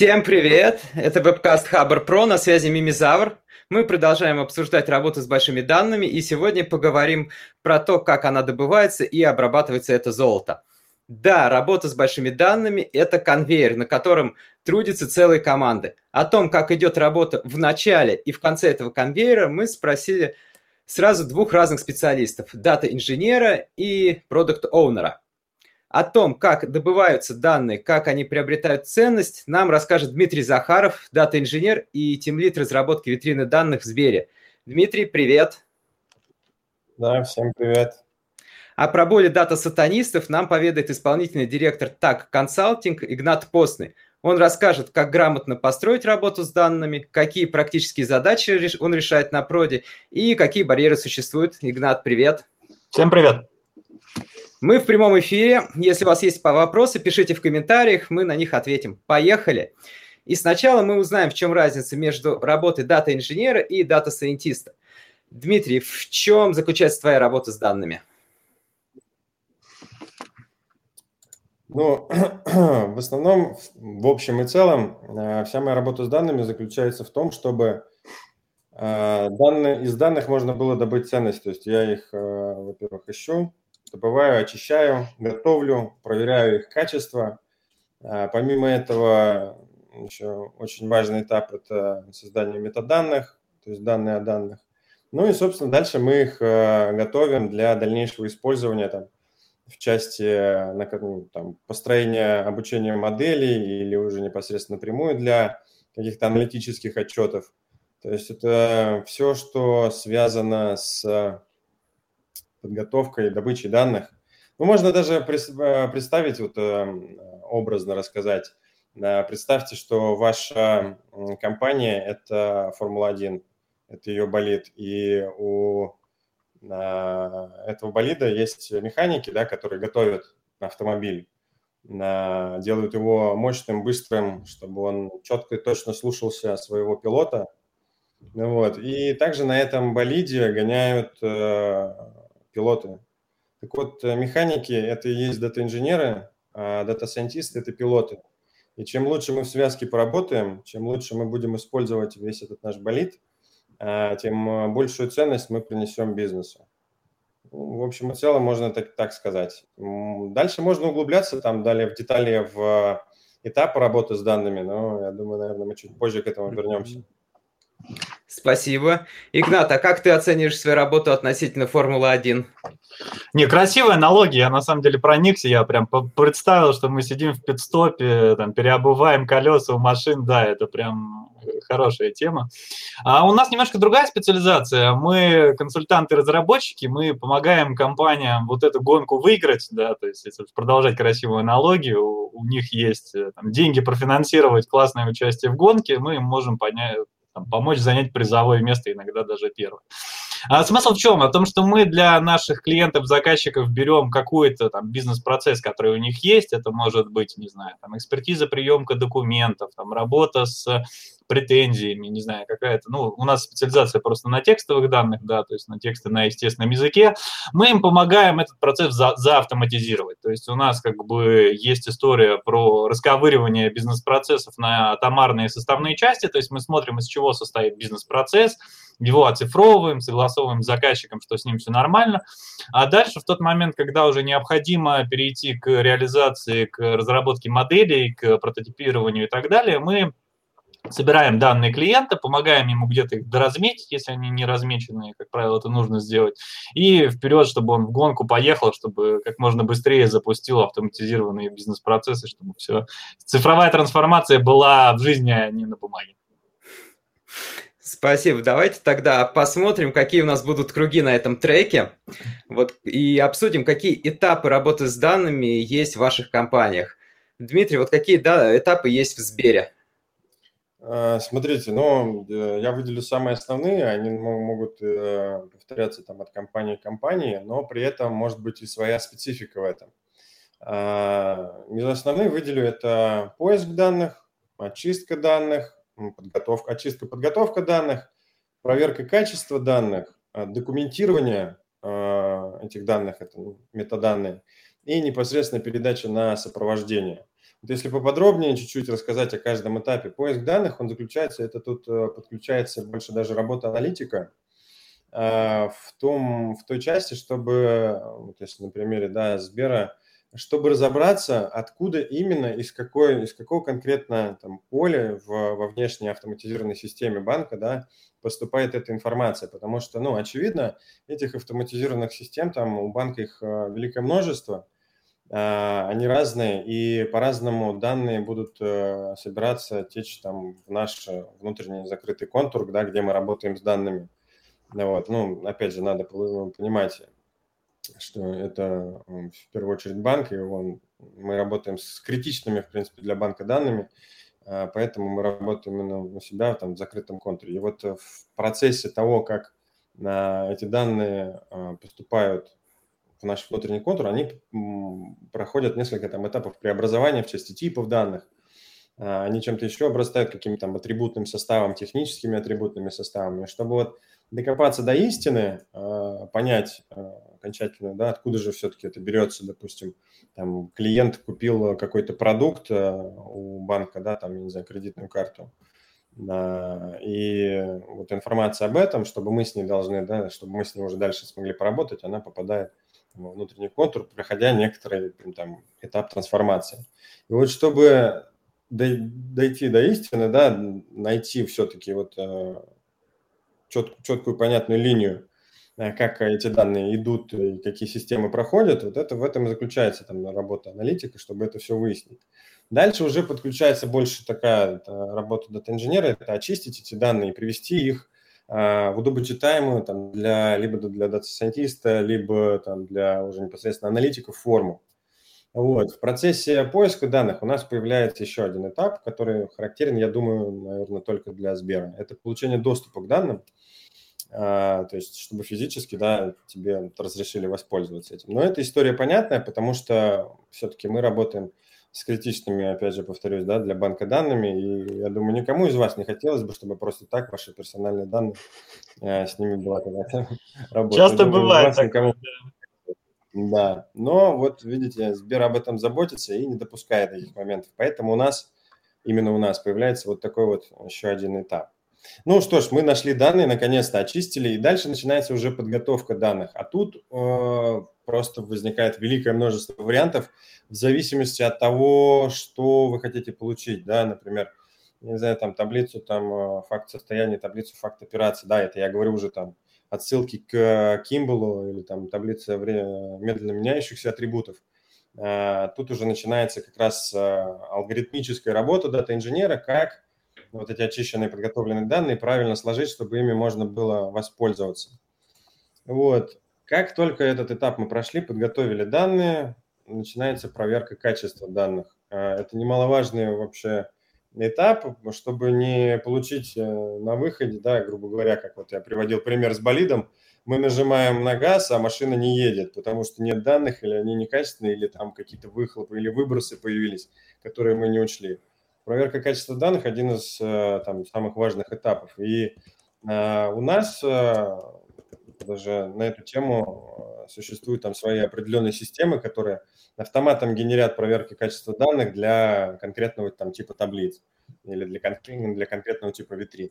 Всем привет! Это вебкаст Хабр Про, на связи Мимизавр. Мы продолжаем обсуждать работу с большими данными, и сегодня поговорим про то, как она добывается и обрабатывается это золото. Да, работа с большими данными – это конвейер, на котором трудятся целые команды. О том, как идет работа в начале и в конце этого конвейера, мы спросили сразу двух разных специалистов – дата-инженера и продукт-оунера. О том, как добываются данные, как они приобретают ценность, нам расскажет Дмитрий Захаров, дата-инженер и тимлит разработки витрины данных в Сбере. Дмитрий, привет. Да, всем привет. О проболе дата-сатанистов нам поведает исполнительный директор ТАК Консалтинг Игнат Постный. Он расскажет, как грамотно построить работу с данными, какие практические задачи он решает на проде и какие барьеры существуют. Игнат, привет. Всем привет. Мы в прямом эфире. Если у вас есть вопросы, пишите в комментариях, мы на них ответим. Поехали. И сначала мы узнаем, в чем разница между работой дата-инженера и дата-сайентиста. Дмитрий, в чем заключается твоя работа с данными? Ну, в основном, в общем и целом, э, вся моя работа с данными заключается в том, чтобы э, данные, из данных можно было добыть ценность. То есть я их, э, во-первых, ищу, добываю, очищаю, готовлю, проверяю их качество. А, помимо этого, еще очень важный этап – это создание метаданных, то есть данные о данных. Ну и, собственно, дальше мы их а, готовим для дальнейшего использования там, в части ну, там, построения обучения моделей или уже непосредственно напрямую для каких-то аналитических отчетов. То есть это все, что связано с подготовкой, добычей данных. Ну, можно даже э, представить, вот эм, образно рассказать. Представьте, что ваша компания – это Формула-1, это ее болид, и у этого болида есть механики, да, которые готовят автомобиль, делают его мощным, быстрым, чтобы он четко и точно слушался своего пилота. Вот. И также на этом болиде гоняют э, пилоты. Так вот, э, механики – это и есть дата-инженеры, а дата-сайентисты – это пилоты. И чем лучше мы в связке поработаем, чем лучше мы будем использовать весь этот наш болид, а, тем э, большую ценность мы принесем бизнесу. Ну, в общем и целом можно так, так сказать. Дальше можно углубляться там далее в детали в этапы работы с данными, но я думаю, наверное, мы чуть позже к этому вернемся. Спасибо. Игнат, а как ты оцениваешь свою работу относительно Формулы-1? Не, красивая аналогия. Я на самом деле проникся. Я прям представил, что мы сидим в пидстопе, там, переобуваем колеса у машин. Да, это прям хорошая тема. А у нас немножко другая специализация. Мы консультанты-разработчики, мы помогаем компаниям вот эту гонку выиграть, да, то есть если продолжать красивую аналогию, у, у них есть там, деньги профинансировать классное участие в гонке, мы им можем понять, там, помочь занять призовое место, иногда даже первое. А смысл в чем? О том, что мы для наших клиентов, заказчиков берем какой-то там бизнес-процесс, который у них есть. Это может быть, не знаю, там экспертиза, приемка документов, там работа с претензиями, не знаю, какая-то, ну, у нас специализация просто на текстовых данных, да, то есть на тексты на естественном языке, мы им помогаем этот процесс за, заавтоматизировать, то есть у нас как бы есть история про расковыривание бизнес-процессов на томарные составные части, то есть мы смотрим, из чего состоит бизнес-процесс, его оцифровываем, согласовываем с заказчиком, что с ним все нормально. А дальше, в тот момент, когда уже необходимо перейти к реализации, к разработке моделей, к прототипированию и так далее, мы собираем данные клиента, помогаем ему где-то их доразметить, если они не размечены, как правило, это нужно сделать, и вперед, чтобы он в гонку поехал, чтобы как можно быстрее запустил автоматизированные бизнес-процессы, чтобы все цифровая трансформация была в жизни, а не на бумаге. Спасибо. Давайте тогда посмотрим, какие у нас будут круги на этом треке. Вот, и обсудим, какие этапы работы с данными есть в ваших компаниях. Дмитрий, вот какие да, этапы есть в Сбере? А, смотрите, ну, э, я выделю самые основные, они могут э, повторяться там от компании к компании, но при этом может быть и своя специфика в этом. А, из основных выделю это поиск данных, очистка данных, подготовка, очистка, подготовка данных, проверка качества данных, а, документирование этих данных, это метаданные, и непосредственно передача на сопровождение. Вот если поподробнее чуть-чуть рассказать о каждом этапе, поиск данных, он заключается, это тут э, подключается больше даже работа аналитика, а, в, том, в той части, чтобы, вот если на примере да, Сбера, чтобы разобраться, откуда именно, из, какой, из какого конкретно там, поля в, во внешней автоматизированной системе банка да, поступает эта информация. Потому что, ну, очевидно, этих автоматизированных систем, там у банка их а, великое множество, а, они разные, и по-разному данные будут э, собираться, течь там в наш внутренний закрытый контур, да, где мы работаем с данными. Вот. Ну, опять же, надо понимать, что это в первую очередь банк, и он, мы работаем с критичными, в принципе, для банка данными, а, поэтому мы работаем именно у себя там, в закрытом контуре. И вот в процессе того, как эти данные а, поступают в наш внутренний контур, они проходят несколько там этапов преобразования в части типов данных. А, они чем-то еще обрастают каким-то там атрибутным составом, техническими атрибутными составами, чтобы вот докопаться до истины, а, понять а, окончательно, да, откуда же все-таки это берется, допустим, там клиент купил какой-то продукт а, у банка, да, там, не знаю, кредитную карту, и вот информация об этом, чтобы мы с ней должны, да, чтобы мы с ней уже дальше смогли поработать, она попадает в внутренний контур, проходя некоторый там, этап трансформации. И вот чтобы дойти до истины, да, найти все-таки вот чет, четкую, понятную линию, э, как эти данные идут и какие системы проходят, вот это в этом и заключается там работа аналитика, чтобы это все выяснить. Дальше уже подключается больше такая работа дата-инженера, это очистить эти данные и привести их а, в удобочитаемую там, для, либо для дата-сайентиста, либо там, для уже непосредственно аналитиков форму. Вот. В процессе поиска данных у нас появляется еще один этап, который характерен, я думаю, наверное, только для Сбера. Это получение доступа к данным. А, то есть чтобы физически да, тебе разрешили воспользоваться этим. Но эта история понятная, потому что все-таки мы работаем с критичными, опять же, повторюсь, да, для банка данными, и я думаю, никому из вас не хотелось бы, чтобы просто так ваши персональные данные, э, с ними была какая-то работа. Часто думаю, бывает так. Никому... Да, но вот видите, Сбер об этом заботится и не допускает таких моментов, поэтому у нас, именно у нас появляется вот такой вот еще один этап. Ну что ж, мы нашли данные, наконец-то очистили, и дальше начинается уже подготовка данных. А тут э, просто возникает великое множество вариантов в зависимости от того, что вы хотите получить. Да? Например, не знаю, там таблицу, там э, факт состояния, таблицу факт операции. Да, это я говорю уже там отсылки к Кимблу или там таблица медленно меняющихся атрибутов. Э, тут уже начинается как раз э, алгоритмическая работа дата-инженера, как вот эти очищенные подготовленные данные правильно сложить, чтобы ими можно было воспользоваться. Вот. Как только этот этап мы прошли, подготовили данные, начинается проверка качества данных. Это немаловажный вообще этап, чтобы не получить э, на выходе, да, грубо говоря, как вот я приводил пример с болидом, мы нажимаем на газ, а машина не едет, потому что нет данных, или они некачественные, или там какие-то выхлопы или выбросы появились, которые мы не учли проверка качества данных один из э, там, самых важных этапов. И э, у нас э, даже на эту тему существуют там свои определенные системы, которые автоматом генерят проверки качества данных для конкретного там типа таблиц или для, кон- для конкретного типа витрин.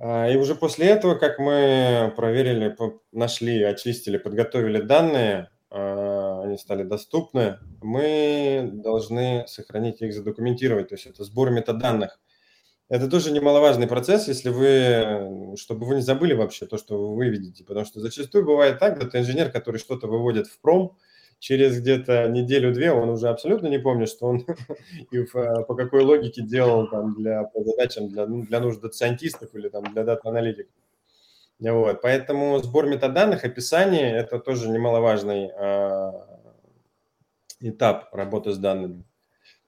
И уже после этого, как мы проверили, нашли, очистили, подготовили данные, а, они стали доступны, мы должны сохранить их, задокументировать. То есть это сбор метаданных. Это тоже немаловажный процесс, если вы, чтобы вы не забыли вообще то, что вы выведете, потому что зачастую бывает так, это инженер, который что-то выводит в пром, через где-то неделю-две он уже абсолютно не помнит, что он и по какой логике делал там для, по задачам для, ну, для нужд дата-сайентистов или там для дата-аналитиков. Вот, поэтому сбор метаданных, описание – это тоже немаловажный э, этап работы с данными.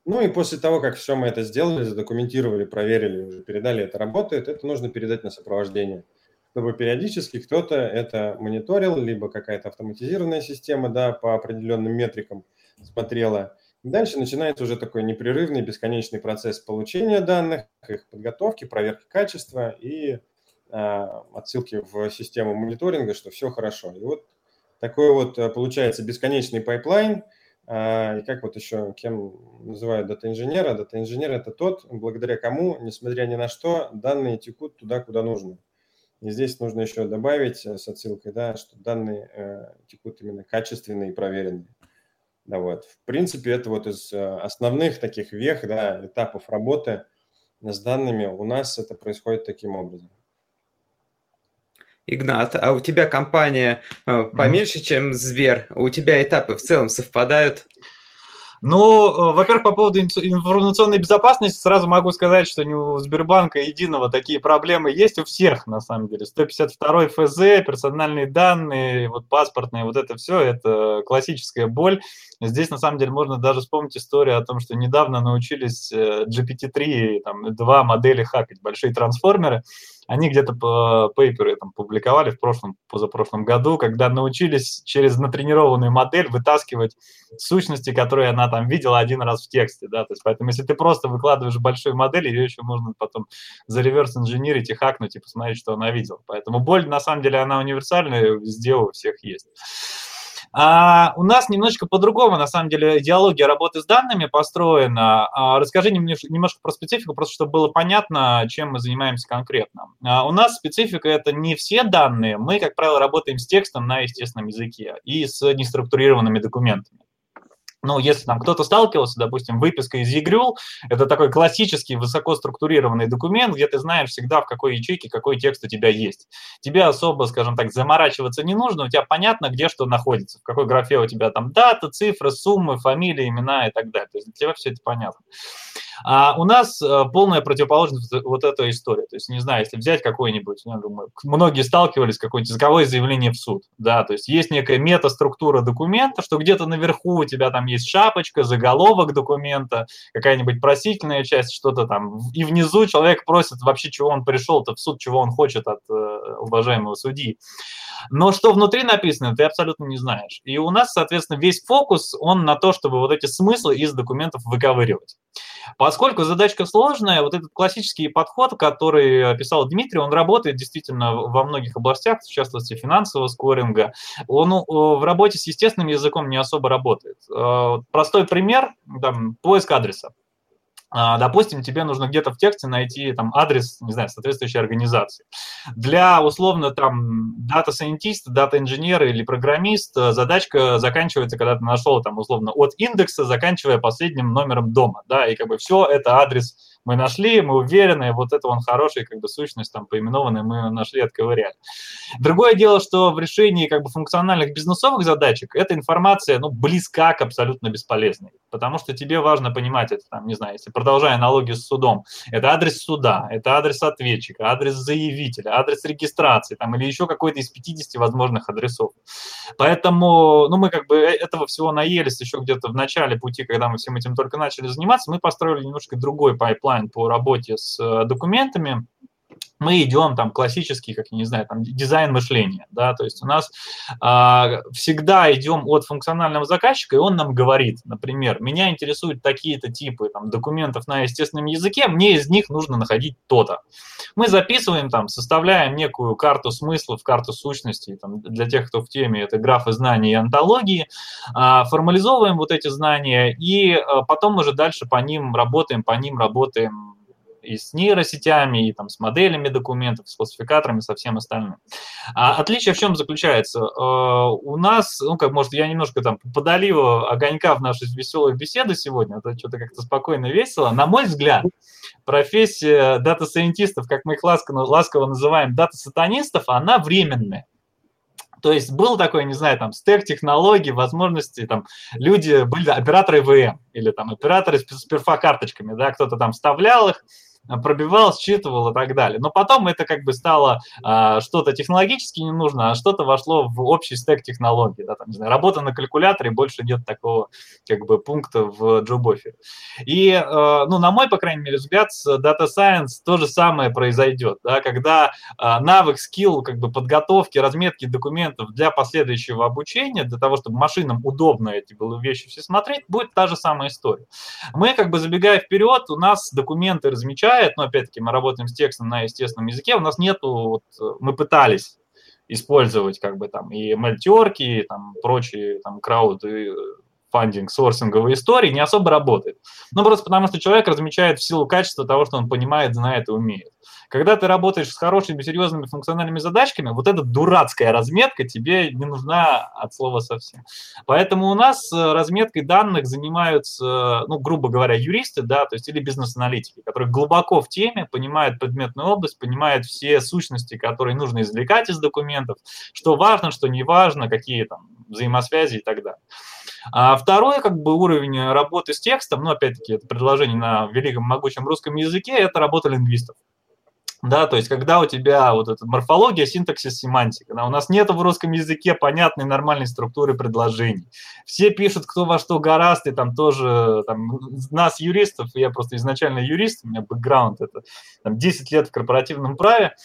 Ну и после того, как все мы это сделали, задокументировали, проверили, уже передали, это работает, это нужно передать на сопровождение, чтобы периодически кто-то это мониторил, либо какая-то автоматизированная система, да, по определенным метрикам смотрела. дальше начинается уже такой непрерывный, бесконечный процесс получения данных, их подготовки, проверки качества и а, отсылки в систему мониторинга, что все хорошо. И вот такой вот э, получается бесконечный пайплайн, и как вот еще, кем называют дата-инженера? Дата-инженер – это тот, благодаря кому, несмотря ни на что, данные текут туда, куда нужно. И здесь нужно еще добавить э, с отсылкой, да, что данные э, текут именно качественные и проверенные. Да, вот. В принципе, это вот из э, основных таких вех, да, этапов работы с данными у нас это происходит таким образом. Игнат, а у тебя компания э, поменьше, mm-hmm. чем Зверь? У тебя этапы в целом совпадают? Ну, э, во-первых, по поводу информационной безопасности сразу могу сказать, что не у Сбербанка единого такие проблемы есть у всех, на самом деле. 152 ФЗ, персональные данные, вот паспортные, вот это все, это классическая боль. Здесь, на самом деле, можно даже вспомнить историю о том, что недавно научились э, GPT-3, там, два модели хакать, большие трансформеры, они где-то пейперы там публиковали в прошлом, позапрошлом году, когда научились через натренированную модель вытаскивать сущности, которые она там видела один раз в тексте, да, то есть поэтому если ты просто выкладываешь большую модель, ее еще можно потом за реверс инженерить и хакнуть и посмотреть, что она видела. Поэтому боль, на самом деле, она универсальная, везде у всех есть. А у нас немножечко по-другому, на самом деле, идеология работы с данными построена. А, расскажи немножко, про специфику, просто чтобы было понятно, чем мы занимаемся конкретно. А, у нас специфика – это не все данные. Мы, как правило, работаем с текстом на естественном языке и с неструктурированными документами ну, если там кто-то сталкивался, допустим, выписка из ЕГРЮЛ, это такой классический высокоструктурированный документ, где ты знаешь всегда, в какой ячейке какой текст у тебя есть. Тебе особо, скажем так, заморачиваться не нужно, у тебя понятно, где что находится, в какой графе у тебя там дата, цифры, суммы, фамилия, имена и так далее. То есть для тебя все это понятно. А у нас э, полная противоположность вот этой истории. То есть, не знаю, если взять какой-нибудь, я думаю, многие сталкивались, какое-нибудь языковое заявление в суд, да, то есть есть некая метаструктура документа, что где-то наверху у тебя там есть шапочка, заголовок документа, какая-нибудь просительная часть, что-то там, и внизу человек просит вообще, чего он пришел-то в суд, чего он хочет от э, уважаемого судьи. Но что внутри написано, ты абсолютно не знаешь. И у нас, соответственно, весь фокус, он на то, чтобы вот эти смыслы из документов выковыривать. Поскольку задачка сложная, вот этот классический подход, который описал Дмитрий, он работает действительно во многих областях, в частности финансового скоринга. Он э, в работе с естественным языком не особо работает. Э, простой пример, там, поиск адреса. А, допустим, тебе нужно где-то в тексте найти там адрес, не знаю, соответствующей организации. Для условно там дата-сайентиста, дата-инженера или программиста задачка заканчивается, когда ты нашел там условно от индекса, заканчивая последним номером дома, да, и как бы все это адрес мы нашли, мы уверены, вот это он хороший, как бы сущность там поименованная, мы нашли, отковыряли. Другое дело, что в решении как бы функциональных бизнесовых задачек эта информация, ну, близка к абсолютно бесполезной, потому что тебе важно понимать это, там, не знаю, если продолжая аналогию с судом, это адрес суда, это адрес ответчика, адрес заявителя, адрес регистрации, там, или еще какой-то из 50 возможных адресов. Поэтому, ну, мы как бы э, этого всего наелись еще где-то в начале пути, когда мы всем этим только начали заниматься, мы построили немножко другой пайплайн, пайплайн по работе с э, документами, мы идем там классический, как я не знаю, там дизайн мышления, да, то есть у нас э, всегда идем от функционального заказчика, и он нам говорит, например, меня интересуют такие-то типы там документов на естественном языке, мне из них нужно находить то-то. Мы записываем там, составляем некую карту смыслов, карту сущностей, там, для тех, кто в теме, это графы знаний и антологии, э, формализовываем вот эти знания, и э, потом уже дальше по ним работаем, по ним работаем и с нейросетями, и там, с моделями документов, с классификаторами, со всем остальным. А отличие в чем заключается? Э, у нас, ну, как, может, я немножко там подолью огонька в нашей веселой беседы сегодня, это что-то как-то спокойно, весело. На мой взгляд, профессия дата-сайентистов, как мы их ласково, ласково называем, дата-сатанистов, она временная. То есть был такой, не знаю, там, стек технологий, возможности, там, люди были операторы ЭВМ или там операторы с перфокарточками, да, кто-то там вставлял их, пробивал, считывал и так далее. Но потом это как бы стало а, что-то технологически не нужно, а что-то вошло в общий стек технологий. Да, там, не знаю, работа на калькуляторе, больше нет такого как бы пункта в джобофе. И, а, ну, на мой, по крайней мере, взгляд, с Data Science то же самое произойдет, да, когда а, навык, скилл как бы подготовки, разметки документов для последующего обучения, для того, чтобы машинам удобно эти было вещи все смотреть, будет та же самая история. Мы, как бы забегая вперед, у нас документы размечают мешает, но опять-таки мы работаем с текстом на естественном языке, у нас нету, вот, мы пытались использовать как бы там и ML-терки, и там прочие там крауд, и фандинг, сорсинговые истории, не особо работает. Ну, просто потому что человек размечает в силу качества того, что он понимает, знает и умеет. Когда ты работаешь с хорошими, серьезными функциональными задачками, вот эта дурацкая разметка тебе не нужна от слова совсем. Поэтому у нас э, разметкой данных занимаются, ну, грубо говоря, юристы, да, то есть или бизнес-аналитики, которые глубоко в теме, понимают предметную область, понимают все сущности, которые нужно извлекать из документов, что важно, что не важно, какие там взаимосвязи и так далее. А второй как бы уровень работы с текстом, ну, опять-таки, это предложение на великом могучем русском языке, это работа лингвистов. Да, то есть когда у тебя вот эта морфология, синтаксис, семантика, да, у нас нет в русском языке понятной нормальной структуры предложений. Все пишут, кто во что гораст, и там тоже, там, нас, юристов, я просто изначально юрист, у меня бэкграунд, это там, 10 лет в корпоративном праве,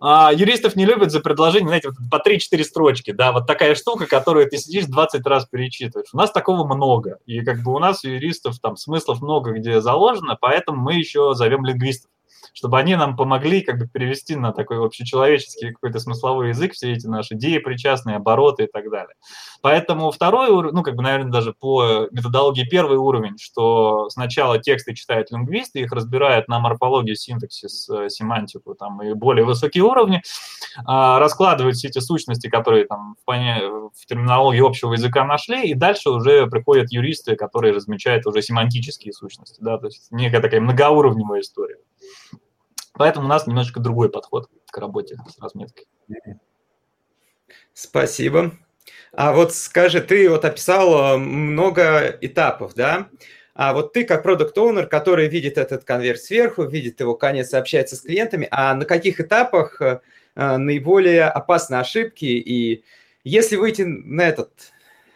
а юристов не любят за предложение, знаете, вот по 3-4 строчки, да, вот такая штука, которую ты сидишь 20 раз перечитываешь. У нас такого много, и как бы у нас юристов там смыслов много где заложено, поэтому мы еще зовем лингвистов чтобы они нам помогли как бы перевести на такой общечеловеческий какой-то смысловой язык все эти наши идеи, причастные, обороты и так далее. Поэтому второй уровень, ну, как бы, наверное, даже по методологии первый уровень, что сначала тексты читают лингвисты, их разбирают на морфологию, синтаксис, э, семантику там, и более высокие уровни, а, раскладывают все эти сущности, которые там в, поня... в терминологии общего языка нашли, и дальше уже приходят юристы, которые размечают уже семантические сущности, да, то есть некая такая многоуровневая история. Поэтому у нас немножечко другой подход к работе с разметкой. Спасибо. А вот скажи, ты вот описал э, много этапов, да? А вот ты как продукт оунер который видит этот конверт сверху, видит его конец, общается с клиентами, а на каких этапах э, наиболее опасны ошибки? И если выйти на этот,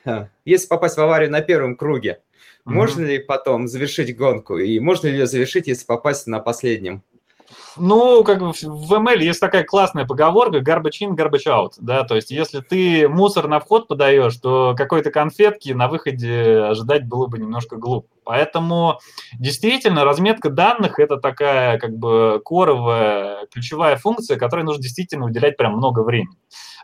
э, если попасть в аварию на первом круге, mm-hmm. можно ли потом завершить гонку? И можно ли ее завершить, если попасть на последнем? Ну, как бы в ML есть такая классная поговорка garbage in, garbage out, да, то есть если ты мусор на вход подаешь, то какой-то конфетки на выходе ожидать было бы немножко глупо. Поэтому действительно разметка данных это такая как бы коровая ключевая функция, которой нужно действительно уделять прям много времени.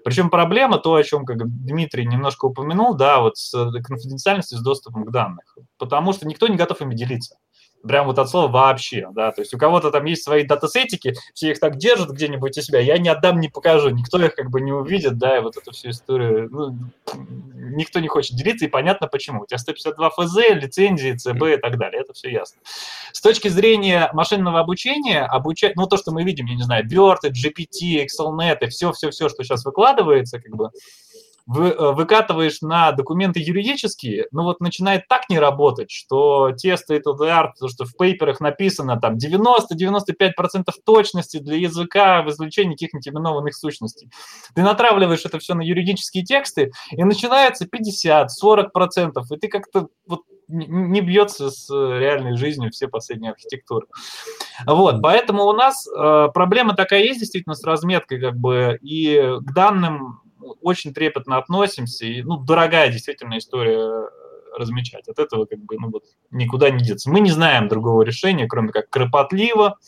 Причем проблема, то, о чем как Дмитрий немножко упомянул, да, вот с конфиденциальностью, с доступом к данным. Потому что никто не готов ими делиться. Прям вот от слова вообще, да, то есть у кого-то там есть свои датасетики, все их так держат где-нибудь у себя, я не отдам, не покажу, никто их как бы не увидит, да, и вот эту всю историю, ну, никто не хочет делиться, и понятно почему. У тебя 152 ФЗ, лицензии, ЦБ и так далее, это все ясно. С точки зрения машинного обучения, обучать, ну, то, что мы видим, я не знаю, BERT, GPT, ExcelNet, и все-все-все, что сейчас выкладывается, как бы, вы, э, выкатываешь на документы юридические, ну вот начинает так не работать, что те the art, то, что в пейперах написано там 90-95% точности для языка в извлечении каких-нибудь именованных сущностей. Ты натравливаешь это все на юридические тексты, и начинается 50-40%, и ты как-то вот не бьется с реальной жизнью все последние архитектуры. Вот, поэтому у нас э, проблема такая есть действительно с разметкой, как бы, и к данным очень трепетно относимся, и, ну, дорогая действительно история размечать. От этого как бы ну, вот, никуда не деться. Мы не знаем другого решения, кроме как кропотливо,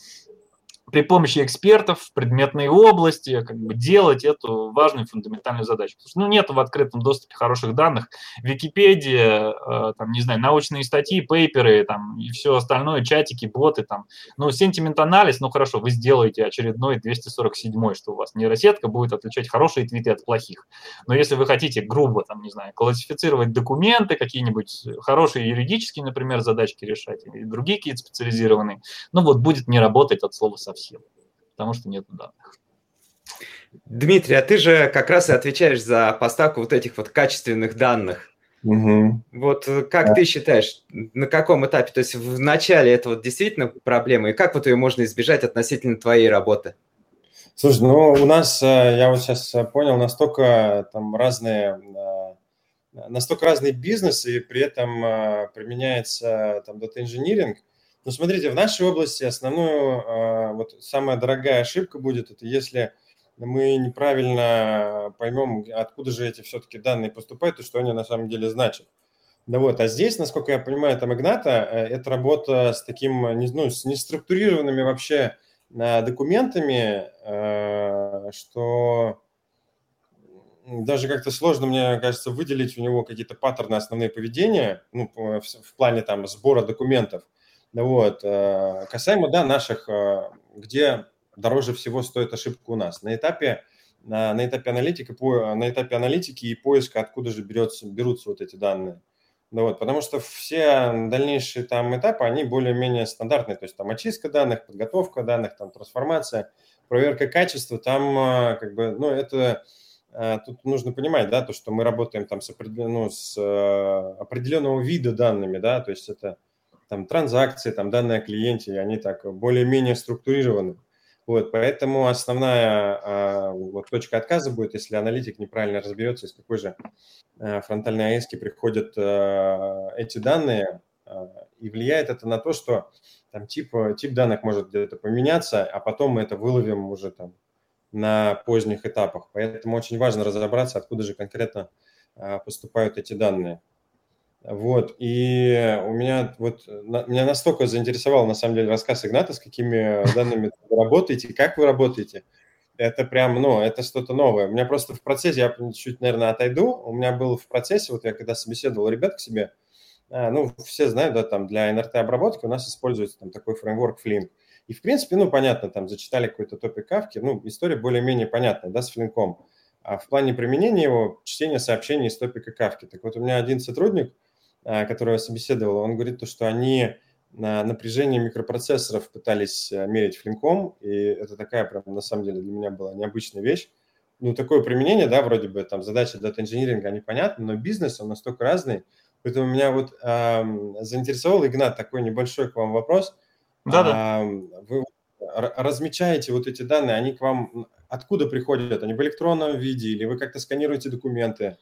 при помощи экспертов в предметной области как бы делать эту важную фундаментальную задачу. Потому что ну, нет в открытом доступе хороших данных. Википедия, э, там, не знаю, научные статьи, пейперы там, и все остальное, чатики, боты. Там. Ну, сентимент-анализ, ну хорошо, вы сделаете очередной 247 что у вас нейросетка будет отличать хорошие твиты от плохих. Но если вы хотите грубо, там, не знаю, классифицировать документы, какие-нибудь хорошие юридические, например, задачки решать, или другие какие-то специализированные, ну вот будет не работать от слова совсем совсем, потому что нет данных. Дмитрий, а ты же как раз и отвечаешь за поставку вот этих вот качественных данных. Угу. Вот э, как да. ты считаешь, на каком этапе? То есть в начале это вот действительно проблема, и как вот ее можно избежать относительно твоей работы? Слушай, ну у нас, э, я вот сейчас э, понял, настолько там разные, настолько разные бизнесы, и при этом применяется там дата-инжиниринг, ну, смотрите, в нашей области основную, а, вот самая дорогая ошибка будет, это если мы неправильно поймем, откуда же эти все-таки данные поступают и что они на самом деле значат. Да вот, а здесь, насколько я понимаю, там Игната, э, это работа с таким, ну, с неструктурированными вообще а, документами, а, что даже как-то сложно, мне кажется, выделить у него какие-то паттерны основные поведения, ну, в плане там сбора документов. Вот. Э, касаемо, да, наших, э, где дороже всего стоит ошибка у нас. На этапе, на, на этапе аналитики, по, на этапе аналитики и поиска, откуда же берется, берутся вот эти данные. Ну вот, потому что все дальнейшие там этапы, они более-менее стандартные, то есть там очистка данных, подготовка данных, там трансформация, проверка качества, там э, как бы, ну это тут нужно понимать, да, то, что мы работаем там с, ну, с определенного вида данными, да, то есть это там транзакции, там данные о клиенте, они так более-менее структурированы. Вот, поэтому основная а, вот, точка отказа будет, если аналитик неправильно разберется, из какой же а, фронтальной АЭС приходят а, эти данные, а, и влияет это на то, что там тип, тип данных может где-то поменяться, а потом мы это выловим уже там на поздних этапах. Поэтому очень важно разобраться, откуда же конкретно а, поступают эти данные. Вот, и у меня вот, на, меня настолько заинтересовал, на самом деле, рассказ Игната, с какими данными вы работаете, как вы работаете. Это прям, ну, это что-то новое. У меня просто в процессе, я чуть, наверное, отойду, у меня был в процессе, вот я когда собеседовал ребят к себе, а, ну, все знают, да, там для NRT-обработки у нас используется там такой фреймворк Flink. И, в принципе, ну, понятно, там зачитали какой-то топик кавки, ну, история более-менее понятная, да, с Флинком. А в плане применения его чтение сообщений из топика кавки. Так вот, у меня один сотрудник – которого я собеседовал, он говорит, то, что они на напряжение микропроцессоров пытались э, мерить флинком, и это такая прям на самом деле для меня была необычная вещь. Ну, такое применение, да, вроде бы там задачи дата-инжиниринга, они понятны, но бизнес, он настолько разный, поэтому меня вот эм, заинтересовал, Игнат, такой небольшой к вам вопрос. Да-да. Эм, вы размечаете вот эти данные, они к вам откуда приходят? Они в электронном виде или вы как-то сканируете документы?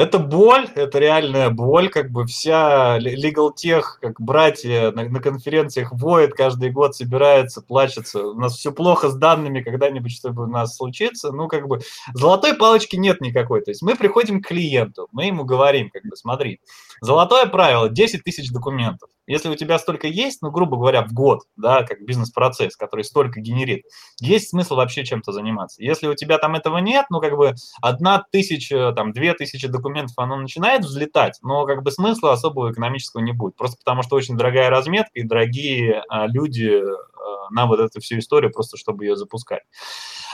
Это боль, это реальная боль, как бы вся Legal Tech, как братья на, на конференциях воет, каждый год собирается, плачется. У нас все плохо с данными, когда-нибудь что-то у нас случится. Ну, как бы золотой палочки нет никакой. То есть мы приходим к клиенту, мы ему говорим, как бы, смотри, золотое правило, 10 тысяч документов. Если у тебя столько есть, ну, грубо говоря, в год, да, как бизнес-процесс, который столько генерит, есть смысл вообще чем-то заниматься. Если у тебя там этого нет, ну, как бы одна тысяча, там, две тысячи документов, оно начинает взлетать, но как бы смысла особого экономического не будет. Просто потому что очень дорогая разметка и дорогие а, люди а, на вот эту всю историю, просто чтобы ее запускать.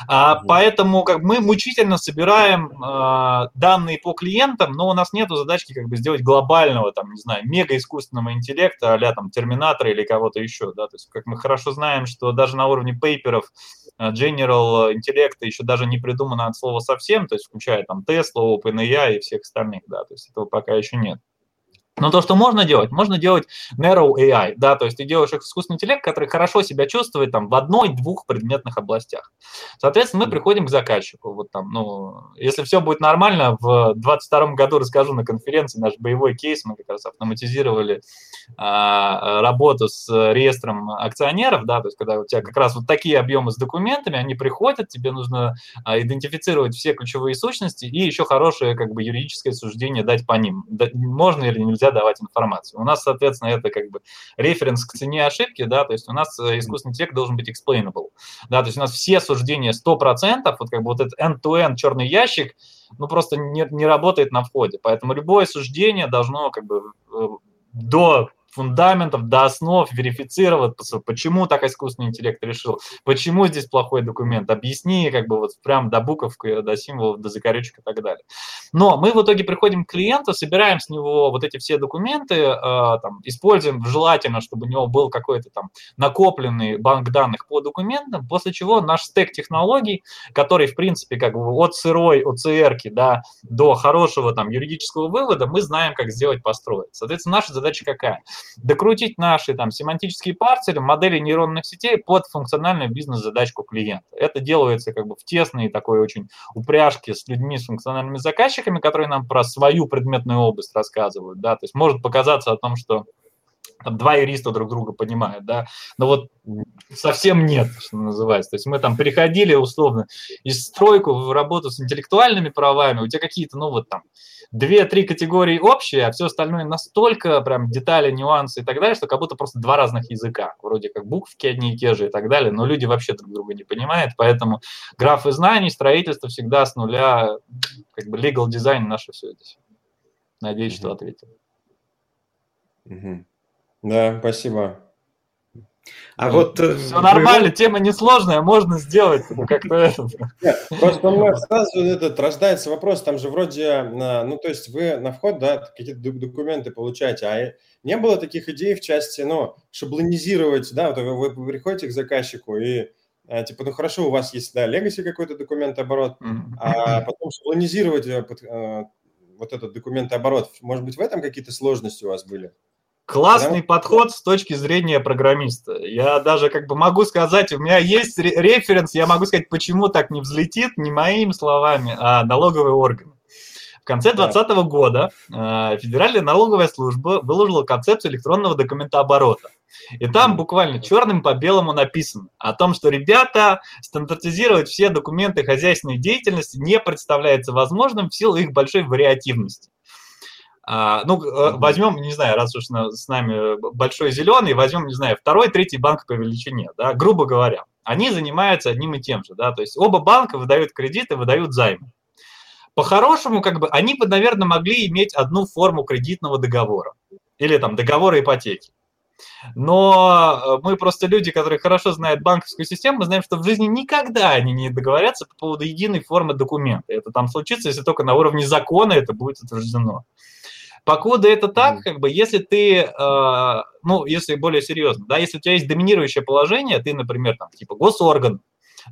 А, Поэтому как мы мучительно собираем а, данные по клиентам, но у нас нет задачки как бы сделать глобального, там, не знаю, мега искусственного интеллекта, а там Терминатора или кого-то еще, да, то есть как мы хорошо знаем, что даже на уровне пейперов а, General интеллекта еще даже не придумано от слова совсем, то есть включая там Tesla, OpenAI и всех остальных, да, то есть этого пока еще нет. Но то, что можно делать, можно делать narrow AI, да, то есть ты делаешь искусственный интеллект, который хорошо себя чувствует там в одной-двух предметных областях. Соответственно, мы приходим к заказчику, вот там, ну, если все будет нормально, в 2022 году расскажу на конференции наш боевой кейс, мы как раз автоматизировали а, работу с реестром акционеров, да, то есть когда у тебя как раз вот такие объемы с документами, они приходят, тебе нужно а, идентифицировать все ключевые сущности и еще хорошее как бы юридическое суждение дать по ним. Да, можно или нельзя нельзя давать информацию. У нас, соответственно, это как бы референс к цене ошибки, да, то есть у нас э, искусственный интеллект должен быть explainable, да, то есть у нас все суждения 100%, вот как бы вот этот end-to-end черный ящик, ну, просто не, не работает на входе, поэтому любое суждение должно как бы э, до фундаментов до основ, верифицировать, почему так искусственный интеллект решил, почему здесь плохой документ, объясни как бы вот прям до букв, до символов, до закорючек и так далее. Но мы в итоге приходим к клиенту, собираем с него вот эти все документы, э, там, используем желательно, чтобы у него был какой-то там накопленный банк данных по документам, после чего наш стек технологий, который, в принципе, как бы от сырой OCR да, до хорошего там юридического вывода, мы знаем, как сделать, построить. Соответственно, наша задача какая? Докрутить наши там семантические парсеры, модели нейронных сетей под функциональную бизнес-задачку клиента. Это делается как бы в тесной такой очень упряжке с людьми, с функциональными заказчиками, которые нам про свою предметную область рассказывают. Да? То есть может показаться о том, что там два юриста друг друга понимают, да, но вот совсем нет, что называется. То есть мы там переходили условно из стройку в работу с интеллектуальными правами, у тебя какие-то, ну вот там, две-три категории общие, а все остальное настолько прям детали, нюансы и так далее, что как будто просто два разных языка. Вроде как буквки одни и те же и так далее, но люди вообще друг друга не понимают, поэтому графы знаний, строительство всегда с нуля, как бы legal дизайн наше все это. Надеюсь, что ответил. Да, спасибо. А вот... Э, Все нормально, тема несложная, можно сделать как-то Просто у меня сразу этот рождается вопрос, там же вроде, ну, то есть вы на вход, да, какие-то документы получаете, а не было таких идей в части, ну, шаблонизировать, да, вот вы, приходите к заказчику и э, типа, ну хорошо, у вас есть, да, legacy какой-то документооборот, а потом шаблонизировать э, вот этот документооборот, может быть, в этом какие-то сложности у вас были? Классный да? подход с точки зрения программиста. Я даже как бы могу сказать, у меня есть референс, я могу сказать, почему так не взлетит, не моими словами, а налоговые органы. В конце 2020 года э, Федеральная налоговая служба выложила концепцию электронного документооборота. И там буквально черным по белому написано о том, что, ребята, стандартизировать все документы хозяйственной деятельности не представляется возможным в силу их большой вариативности. А, ну, э, возьмем, не знаю, раз уж с нами большой зеленый, возьмем, не знаю, второй, третий банк по величине, да, грубо говоря. Они занимаются одним и тем же, да, то есть оба банка выдают кредиты, выдают займы. По-хорошему, как бы, они бы, наверное, могли иметь одну форму кредитного договора или там договора ипотеки. Но э, мы просто люди, которые хорошо знают банковскую систему, мы знаем, что в жизни никогда они не договорятся по поводу единой формы документа. Это там случится, если только на уровне закона это будет утверждено. Покуда это так, как бы, если ты, э, ну, если более серьезно, да, если у тебя есть доминирующее положение, ты, например, там, типа госорган,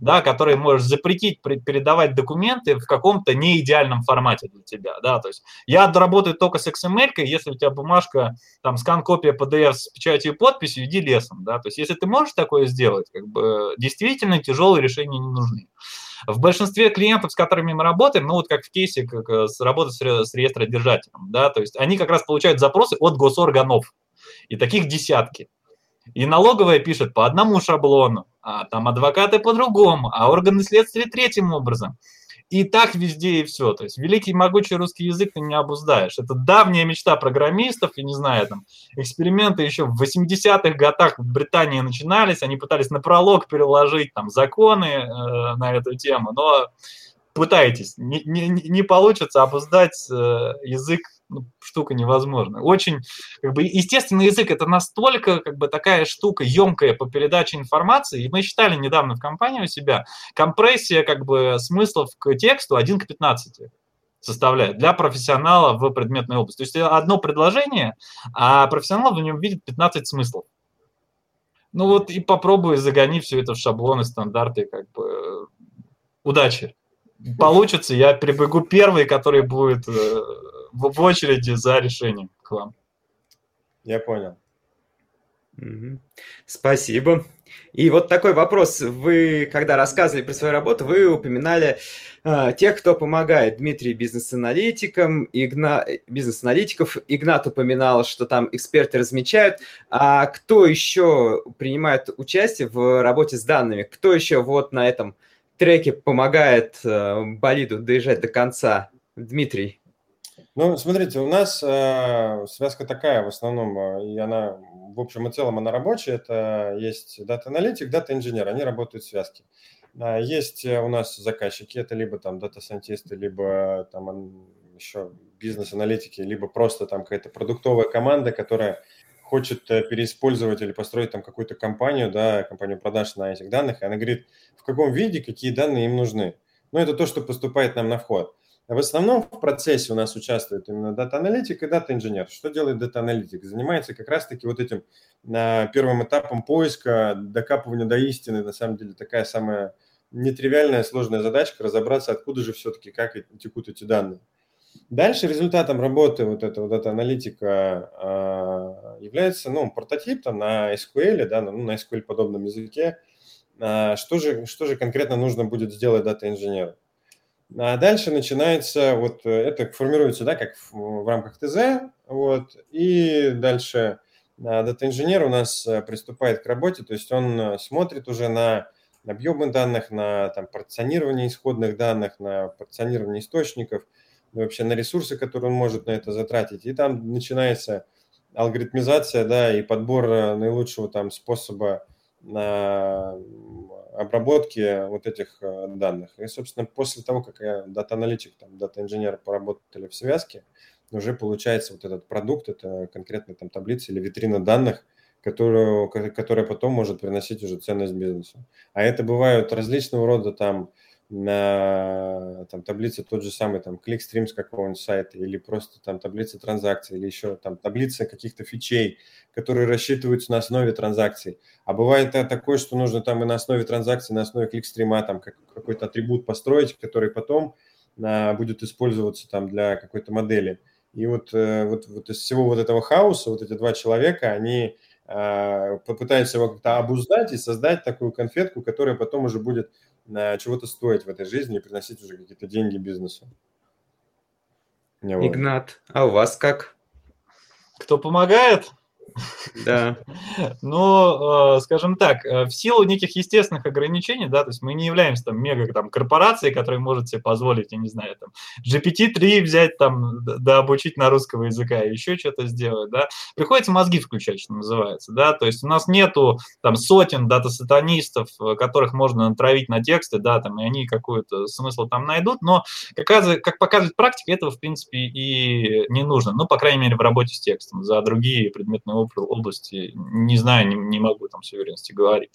да, который можешь запретить передавать документы в каком-то неидеальном формате для тебя, да, то есть я работаю только с XML, если у тебя бумажка, там, скан-копия PDF с печатью и подписью, иди лесом, да, то есть если ты можешь такое сделать, как бы, действительно тяжелые решения не нужны. В большинстве клиентов, с которыми мы работаем, ну вот как в кейсе как э, с работы с, реестродержателем, да, то есть они как раз получают запросы от госорганов, и таких десятки. И налоговая пишет по одному шаблону, а там адвокаты по-другому, а органы следствия третьим образом. И так везде и все. То есть великий могучий русский язык ты не обуздаешь. Это давняя мечта программистов, я не знаю, там эксперименты еще в 80-х годах в Британии начинались, они пытались на пролог переложить там законы э, на эту тему, но пытаетесь, не, не, не получится обуздать э, язык ну, штука невозможная. Очень, как бы, естественный язык это настолько, как бы, такая штука емкая по передаче информации, и мы считали недавно в компании у себя, компрессия, как бы, смыслов к тексту 1 к 15 составляет для профессионала в предметной области. То есть одно предложение, а профессионал в нем видит 15 смыслов. Ну вот и попробуй загони все это в шаблоны, стандарты, как бы удачи. Получится, я прибегу первый, который будет э, в, в очереди за решением к вам. Я понял. Спасибо. И вот такой вопрос. Вы, когда рассказывали про свою работу, вы упоминали э, тех, кто помогает. Дмитрий бизнес-аналитикам, Игна... бизнес-аналитиков. Игнат упоминал, что там эксперты размечают. А кто еще принимает участие в работе с данными? Кто еще вот на этом треке помогает э, болиду доезжать до конца? Дмитрий. Ну, смотрите, у нас э, связка такая в основном, э, и она в общем и целом она рабочая. Это есть дата-аналитик, дата-инженер, они работают в связке. А есть у нас заказчики, это либо там дата-сайентисты, либо там еще бизнес-аналитики, либо просто там какая-то продуктовая команда, которая хочет э, переиспользовать или построить там какую-то кампанию, да, кампанию продаж на этих данных, и она говорит, в каком виде, какие данные им нужны. Ну, это то, что поступает нам на вход. В основном в процессе у нас участвует именно дата-аналитик и дата-инженер. Что делает дата-аналитик? Занимается как раз-таки вот этим а, первым этапом поиска, докапывания до истины. На самом деле такая самая нетривиальная, сложная задачка разобраться, откуда же все-таки, как текут эти данные. Дальше результатом работы вот этого дата-аналитика а, является ну, прототип там, на SQL, да, ну, на SQL-подобном языке. А, что, же, что же конкретно нужно будет сделать дата-инженеру? А дальше начинается, вот э, это формируется, да, как в, в рамках ТЗ, вот, и дальше дата-инженер у нас приступает к работе, то есть он смотрит уже на объемы данных, на там, порционирование исходных данных, на порционирование источников, вообще на ресурсы, которые он может на это затратить. И там начинается алгоритмизация, да, и подбор наилучшего там способа обработки вот этих э, данных. И, собственно, после того, как я дата-аналитик, там, дата-инженер поработали в связке, уже получается вот этот продукт, это конкретно там таблица или витрина данных, которую, которая потом может приносить уже ценность бизнесу. А это бывают различного рода там на там, таблице тот же самый там кликстрим с какого-нибудь сайта или просто там таблица транзакций или еще там таблица каких-то фичей, которые рассчитываются на основе транзакций. А бывает такое, что нужно там и на основе транзакций, на основе кликстрима там как, какой-то атрибут построить, который потом а, будет использоваться там для какой-то модели. И вот, э, вот, вот из всего вот этого хаоса вот эти два человека, они а, попытаются его как-то обуздать и создать такую конфетку, которая потом уже будет чего-то стоить в этой жизни и приносить уже какие-то деньги бизнесу. Игнат, а у вас как? Кто помогает? Да. Ну, э, скажем так, э, в силу неких естественных ограничений, да, то есть мы не являемся там мега там корпорацией, которая может себе позволить, я не знаю, там GPT-3 взять там, да, обучить на русского языка и еще что-то сделать, да. Приходится мозги включать, что называется, да, то есть у нас нету там сотен дата-сатанистов, э, которых можно натравить на тексты, да, там, и они какой-то смысл там найдут, но, как, как показывает практика, этого, в принципе, и не нужно, ну, по крайней мере, в работе с текстом. За другие предметные области, не знаю, не, не могу там с уверенностью говорить.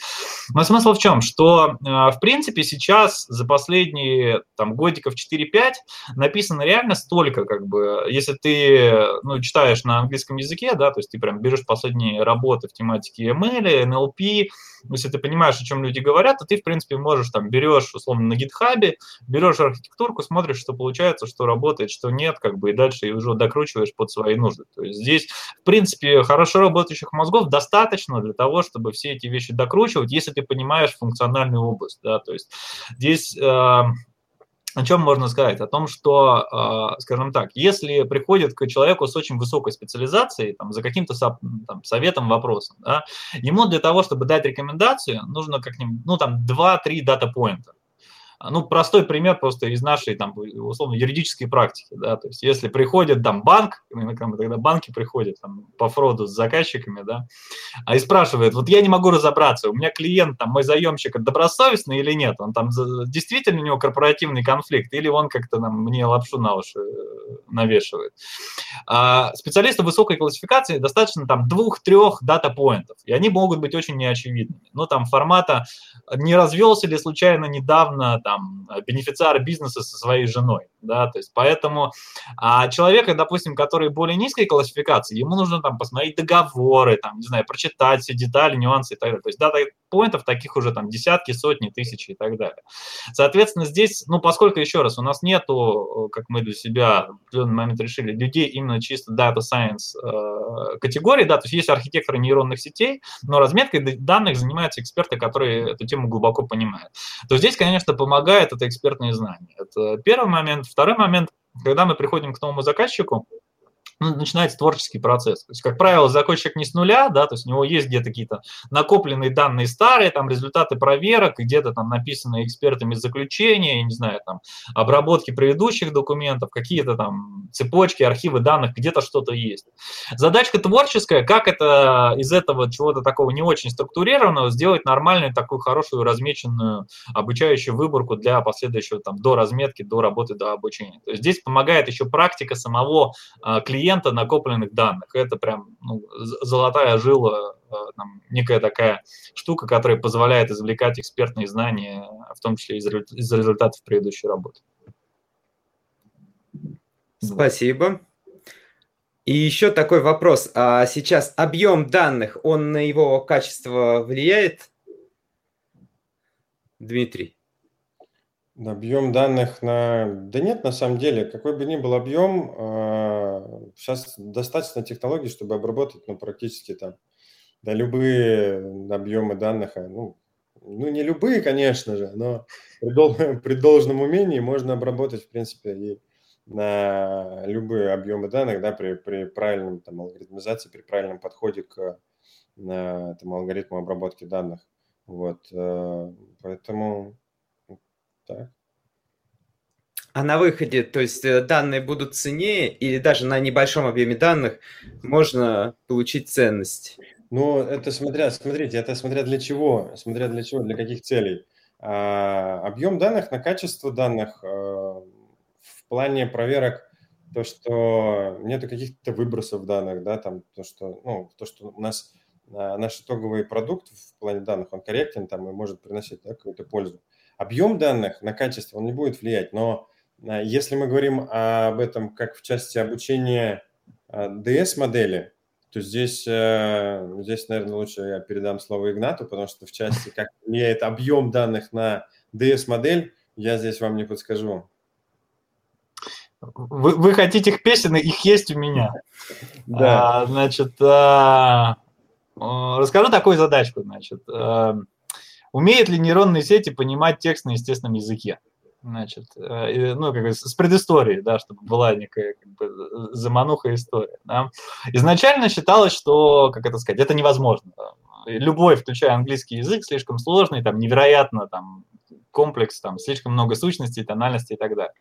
Но смысл в чем? Что, э, в принципе, сейчас за последние там годиков 4-5 написано реально столько, как бы, если ты, ну, читаешь на английском языке, да, то есть ты прям берешь последние работы в тематике ML, NLP, если ты понимаешь, о чем люди говорят, то ты, в принципе, можешь там, берешь, условно, на гитхабе, берешь архитектурку, смотришь, что получается, что работает, что нет, как бы, и дальше и уже докручиваешь под свои нужды. То есть здесь, в принципе, хорошо работающих мозгов достаточно для того, чтобы все эти вещи докручивать, если ты понимаешь функциональную область, да, то есть здесь э, о чем можно сказать? О том, что, а, скажем так, если приходит к человеку с очень высокой специализацией, там, за каким-то там, советом, вопросом, да, ему для того, чтобы дать рекомендацию, нужно как-нибудь, ну, там, 2-3 дата-поинта. А, ну, простой пример просто из нашей, там, условно, юридической практики, да, то есть если приходит там банк, тогда банки приходят там по фроду с заказчиками, да, а и спрашивает, вот я не могу разобраться, у меня клиент, там, мой заемщик добросовестный или нет, он там действительно у него корпоративный конфликт, или он как-то нам мне лапшу на уши э, навешивает. А специалисту высокой классификации достаточно там двух-трех дата-поинтов, и они могут быть очень неочевидными. Ну, там формата не развелся ли случайно недавно там бенефициар бизнеса со своей женой, да, то есть поэтому а человека, допустим, который более низкой классификации, ему нужно там посмотреть договоры, там, не знаю, прочитать все детали, нюансы и так далее. То есть дата поинтов таких уже там десятки, сотни, тысячи и так далее. Соответственно, здесь, ну, поскольку, еще раз, у нас нету, как мы для себя в определенный момент решили, людей именно чисто data science э, категории, да, то есть есть архитекторы нейронных сетей, но разметкой данных занимаются эксперты, которые эту тему глубоко понимают. То здесь, конечно, помогает это экспертные знания. Это первый момент. Второй момент, когда мы приходим к новому заказчику, начинается творческий процесс. То есть, как правило, заказчик не с нуля, да, то есть у него есть где-то какие-то накопленные данные старые, там результаты проверок, где-то там написанные экспертами заключения, я не знаю, там обработки предыдущих документов, какие-то там цепочки, архивы данных, где-то что-то есть. Задачка творческая, как это из этого чего-то такого не очень структурированного сделать нормальную такую хорошую размеченную обучающую выборку для последующего там до разметки, до работы, до обучения. То есть здесь помогает еще практика самого а, клиента, клиента накопленных данных. Это прям ну, золотая жила, э, там, некая такая штука, которая позволяет извлекать экспертные знания, в том числе из, из результатов предыдущей работы. Спасибо. И еще такой вопрос. А сейчас объем данных, он на его качество влияет? Дмитрий. Объем данных на... Да нет, на самом деле, какой бы ни был объем, сейчас а, достаточно технологий, чтобы обработать, ну, практически там, да, любые объемы данных, а, ну, ну, не любые, конечно же, но при, дол... при должном умении можно обработать, в принципе, и на любые объемы данных, да, при, при правильном там, алгоритмизации, при правильном подходе к на, там, алгоритму обработки данных. Вот, э, поэтому так. А на выходе, то есть э, данные будут ценнее или даже на небольшом объеме данных можно получить ценность? Ну, это смотря, смотрите, это смотря для чего, смотря для чего, для каких целей. А, объем данных на качество данных а, в плане проверок, то, что нету каких-то выбросов данных, да, там, то, что, ну, то, что у нас а, наш итоговый продукт в плане данных, он корректен там и может приносить да, какую-то пользу. Объем данных на качество, он не будет влиять, но а, если мы говорим об этом как в части обучения DS-модели, то здесь, э, здесь, наверное, лучше я передам слово Игнату, потому что в части, как влияет объем данных на DS-модель, я здесь вам не подскажу. Вы, вы хотите их песен, их есть у меня. Да. А, значит, а, расскажу такую задачку. Значит, а, умеют ли нейронные сети понимать текст на естественном языке? значит, э, ну, как бы с предысторией, да, чтобы была некая как бы, замануха история. Да. Изначально считалось, что, как это сказать, это невозможно. Любой, включая английский язык, слишком сложный, там, невероятно там, комплекс, там слишком много сущностей, тональностей и так далее.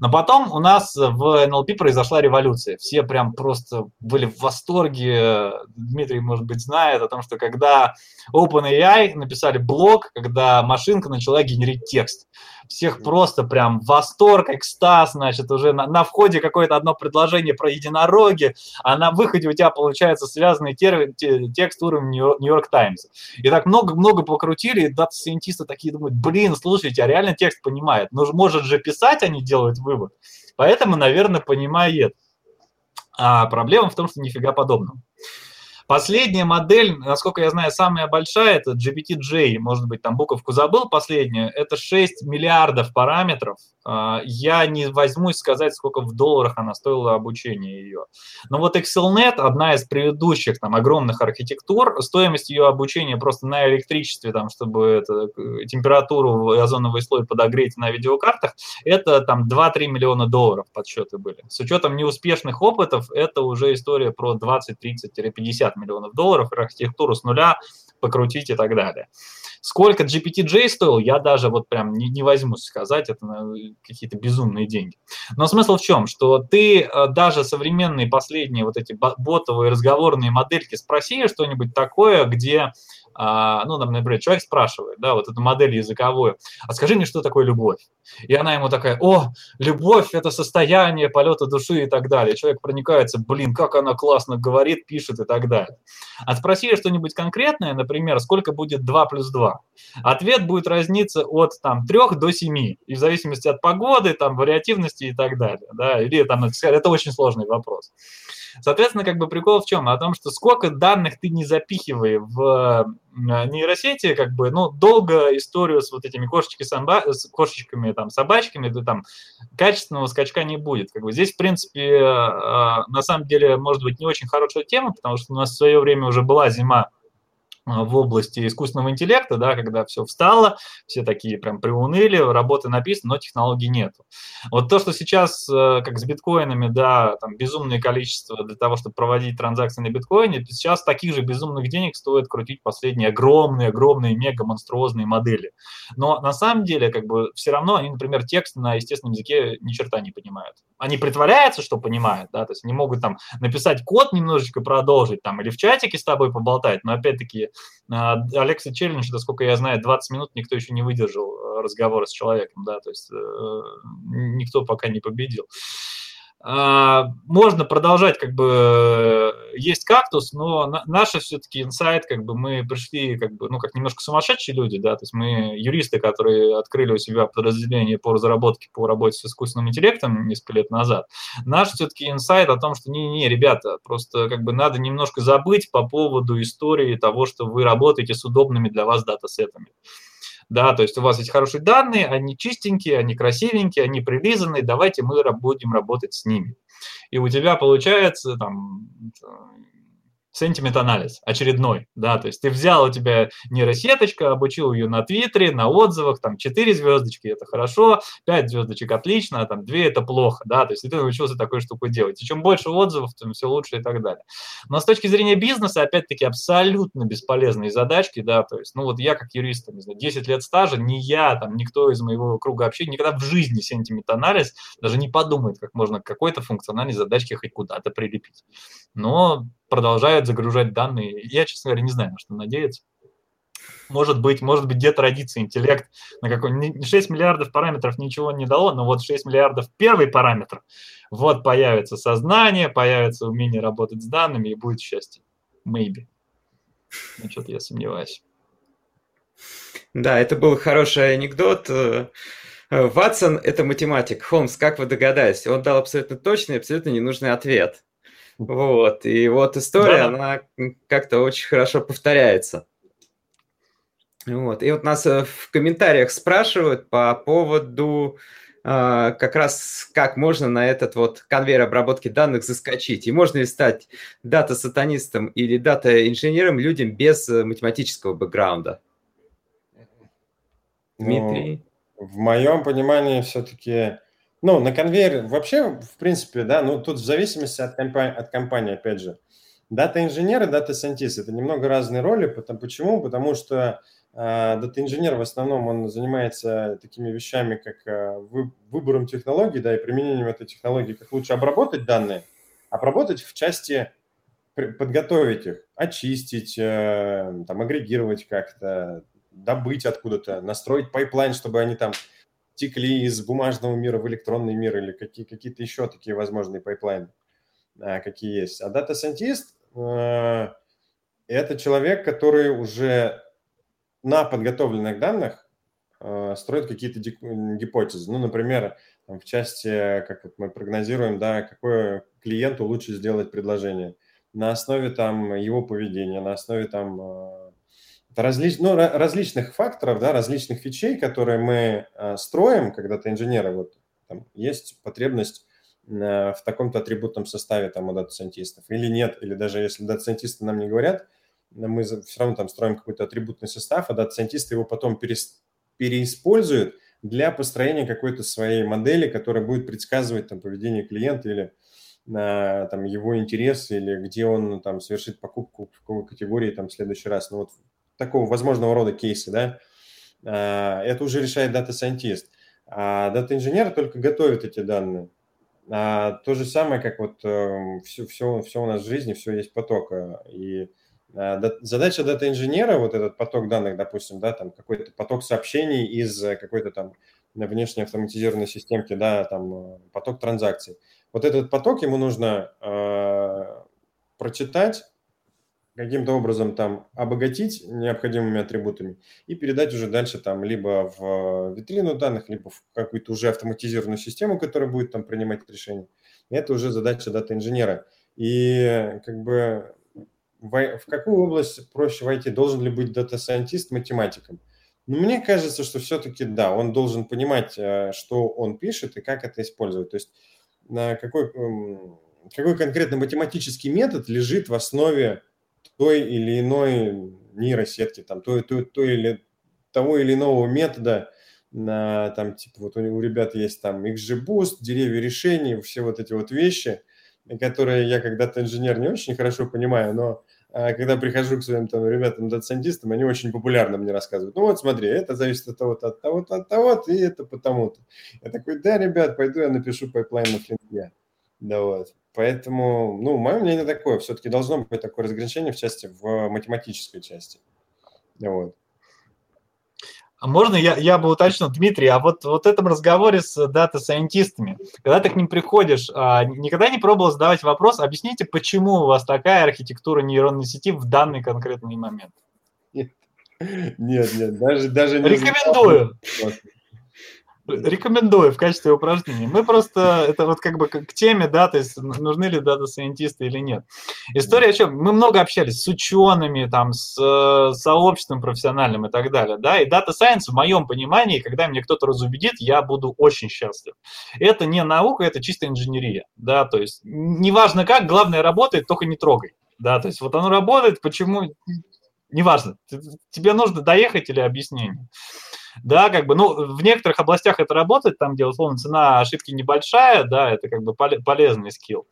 Но потом у нас в NLP произошла революция. Все прям просто были в восторге. Дмитрий, может быть, знает о том, что когда OpenAI написали блог, когда машинка начала генерить текст. Всех просто прям восторг, экстаз, значит, уже на, на входе какое-то одно предложение про единороги, а на выходе у тебя получается связанный термин, текст уровня Нью-Йорк Таймс. И так много-много покрутили, и дата-сайентисты такие думают, блин, слушайте, а реально текст понимает. Ну, может же писать, они делают вывод. Поэтому, наверное, понимает. А проблема в том, что нифига подобного. Последняя модель, насколько я знаю, самая большая, это GPT-J, может быть, там буковку забыл последнюю, это 6 миллиардов параметров. А, я не возьмусь сказать, сколько в долларах она стоила обучение ее. Но вот ExcelNet, одна из предыдущих там огромных архитектур, стоимость ее обучения просто на электричестве, там, чтобы это, э, температуру озоновый слой подогреть на видеокартах, это там 2-3 миллиона долларов подсчеты были. С учетом неуспешных опытов, это уже история про 20-30-50 миллионов долларов, архитектуру с нуля покрутить и так далее. Сколько GPT-J стоил, я даже вот прям не, не возьмусь сказать, это какие-то безумные деньги. Но смысл в чем? Что ты э, даже современные последние вот эти ботовые разговорные модельки спроси что-нибудь такое, где а, ну, там, например, человек спрашивает, да, вот эту модель языковую, а скажи мне, что такое любовь? И она ему такая, о, любовь – это состояние полета души и так далее. Человек проникается, блин, как она классно говорит, пишет и так далее. А спроси что-нибудь конкретное, например, сколько будет 2 плюс 2? Ответ будет разниться от там 3 до 7, и в зависимости от погоды, там, вариативности и так далее, да, или там, это очень сложный вопрос. Соответственно, как бы прикол в чем? О том, что сколько данных ты не запихивай в нейросети, как бы, ну, долго историю с вот этими кошечками, с кошечками, там, собачками, то там качественного скачка не будет. Как бы здесь, в принципе, а, на самом деле, может быть, не очень хорошая тема, потому что у нас в свое время уже была зима а, в области искусственного интеллекта, да, когда все встало, все такие прям приуныли, работы написаны, но технологий нету. Вот то, что сейчас, э, как с биткоинами, да, там безумное количество для того, чтобы проводить транзакции на биткоине, сейчас таких же безумных денег стоит крутить последние огромные, огромные, мега монструозные модели. Но на самом деле, как бы, все равно они, например, текст на естественном языке ни черта не понимают. Они притворяются, что понимают, да, то есть они могут там написать код немножечко продолжить, там, или в чатике с тобой поболтать, но опять-таки а, Алекса Челлендж, насколько я знаю, 20 минут никто еще не выдержал э, разговора с человеком, да, то есть э, никто пока не победил. А, можно продолжать, как бы, есть кактус, но наша все-таки инсайт, как бы, мы пришли, как бы, ну, как немножко сумасшедшие люди, да, то есть мы юристы, которые открыли у себя подразделение по разработке, по работе с искусственным интеллектом несколько лет назад. Наш все-таки инсайт о том, что не-не, ребята, просто, как бы, надо немножко забыть по поводу истории того, что вы работаете с удобными для вас датасетами да, то есть у вас есть хорошие данные, они чистенькие, они красивенькие, они прилизанные, давайте мы будем работать с ними. И у тебя получается там сентимент-анализ очередной, да, то есть ты взял у тебя нейросеточка, обучил ее на Твиттере, на отзывах, там 4 звездочки, это хорошо, 5 звездочек отлично, а там 2 это плохо, да, то есть ты научился такую штуку делать. И чем больше отзывов, тем все лучше и так далее. Но с точки зрения бизнеса, опять-таки, абсолютно бесполезные задачки, да, то есть, ну вот я как юрист, не знаю, 10 лет стажа, не я, там, никто из моего круга общения никогда в жизни сентимент-анализ даже не подумает, как можно какой-то функциональной задачки хоть куда-то прилепить. Но продолжают загружать данные. Я, честно говоря, не знаю, на что надеяться. Может быть, может быть, где-то родится интеллект на какой 6 миллиардов параметров ничего не дало, но вот 6 миллиардов первый параметр, вот появится сознание, появится умение работать с данными и будет счастье. Maybe. Ну, что-то я сомневаюсь. Да, это был хороший анекдот. Ватсон – это математик. Холмс, как вы догадались, он дал абсолютно точный, абсолютно ненужный ответ. Вот, и вот история, да. она как-то очень хорошо повторяется. Вот, и вот нас э, в комментариях спрашивают по поводу э, как раз, как можно на этот вот конвейер обработки данных заскочить. И можно ли стать дата-сатанистом или дата-инженером людям без э, математического бэкграунда? Дмитрий? Ну, в моем понимании все-таки ну, на конвейер вообще, в принципе, да, ну, тут в зависимости от, компании, от компании, опять же. Дата-инженер и дата-сайентист – это немного разные роли. Потому, почему? Потому что э, дата-инженер в основном он занимается такими вещами, как вы, выбором технологий, да, и применением этой технологии, как лучше обработать данные, обработать в части подготовить их, очистить, э, там, агрегировать как-то, добыть откуда-то, настроить пайплайн, чтобы они там текли из бумажного мира в электронный мир или какие, какие-то еще такие возможные пайплайны, а, какие есть. А Scientist э, – это человек, который уже на подготовленных данных э, строит какие-то гипотезы. Ну, например, в части, как вот мы прогнозируем, да, какое клиенту лучше сделать предложение на основе там его поведения, на основе там э, различ, ну, различных факторов, да, различных фичей, которые мы э, строим, когда-то инженеры, вот там, есть потребность э, в таком-то атрибутном составе там у дата-сайентистов или нет, или даже если дата-сайентисты нам не говорят, мы все равно там строим какой-то атрибутный состав, а дата-сайентисты его потом перес, переиспользуют для построения какой-то своей модели, которая будет предсказывать там поведение клиента или на там его интересы или где он там совершит покупку в какой категории там в следующий раз. Ну вот такого возможного рода кейсы, да, а, это уже решает дата-сайентист. А дата-инженер только готовит эти данные. А то же самое, как вот все, все, все у нас в жизни, все есть поток. И а, задача дата-инженера, вот этот поток данных, допустим, да, там какой-то поток сообщений из какой-то там внешней автоматизированной системки, да, там поток транзакций. Вот этот поток ему нужно э, прочитать, каким-то образом там обогатить необходимыми атрибутами и передать уже дальше там либо в витрину данных, либо в какую-то уже автоматизированную систему, которая будет там принимать решения. Это уже задача дата-инженера. И как бы в, какую область проще войти? Должен ли быть дата-сайентист математиком? Ну, мне кажется, что все-таки да, он должен понимать, э, что он пишет и как это использовать. То есть какой, какой конкретно математический метод лежит в основе той или иной нейросетки, там, той, той, той или, того или иного метода, на, там, типа, вот у, у ребят есть там XGBoost, деревья решений, все вот эти вот вещи, которые я когда-то инженер не очень хорошо понимаю, но а, когда прихожу к своим там ребятам дата-сайентистам, они очень популярно мне рассказывают. Ну вот смотри, это зависит от того-то, от того-то, от того-то, и это потому-то. Я такой, да, ребят, пойду я напишу пайплайн на Flink'е. Да вот. Поэтому, ну, мое мнение такое, все-таки должно быть такое разграничение в части, в математической части. Вот. А можно я, я бы уточнил, Дмитрий, а вот, вот в этом разговоре с дата-сайентистами, когда ты к ним приходишь, а, никогда не пробовал задавать вопрос, объясните, почему у вас такая архитектура нейронной сети в данный конкретный момент? Нет, нет, нет даже, даже не Рекомендую. Знал. Рекомендую в качестве упражнения. Мы просто, это вот как бы к теме, да, то есть нужны ли дата-сайентисты или нет. История о чем? Мы много общались с учеными, там, с э, сообществом профессиональным и так далее, да, и data science в моем понимании, когда мне кто-то разубедит, я буду очень счастлив. Это не наука, это чисто инженерия, да, то есть неважно как, главное работает, только не трогай. Да, то есть вот оно работает, почему, неважно, тебе нужно доехать или объяснение. Да, как бы, ну, в некоторых областях это работает, там, где, условно, цена ошибки небольшая, да, это как бы полезный скилл.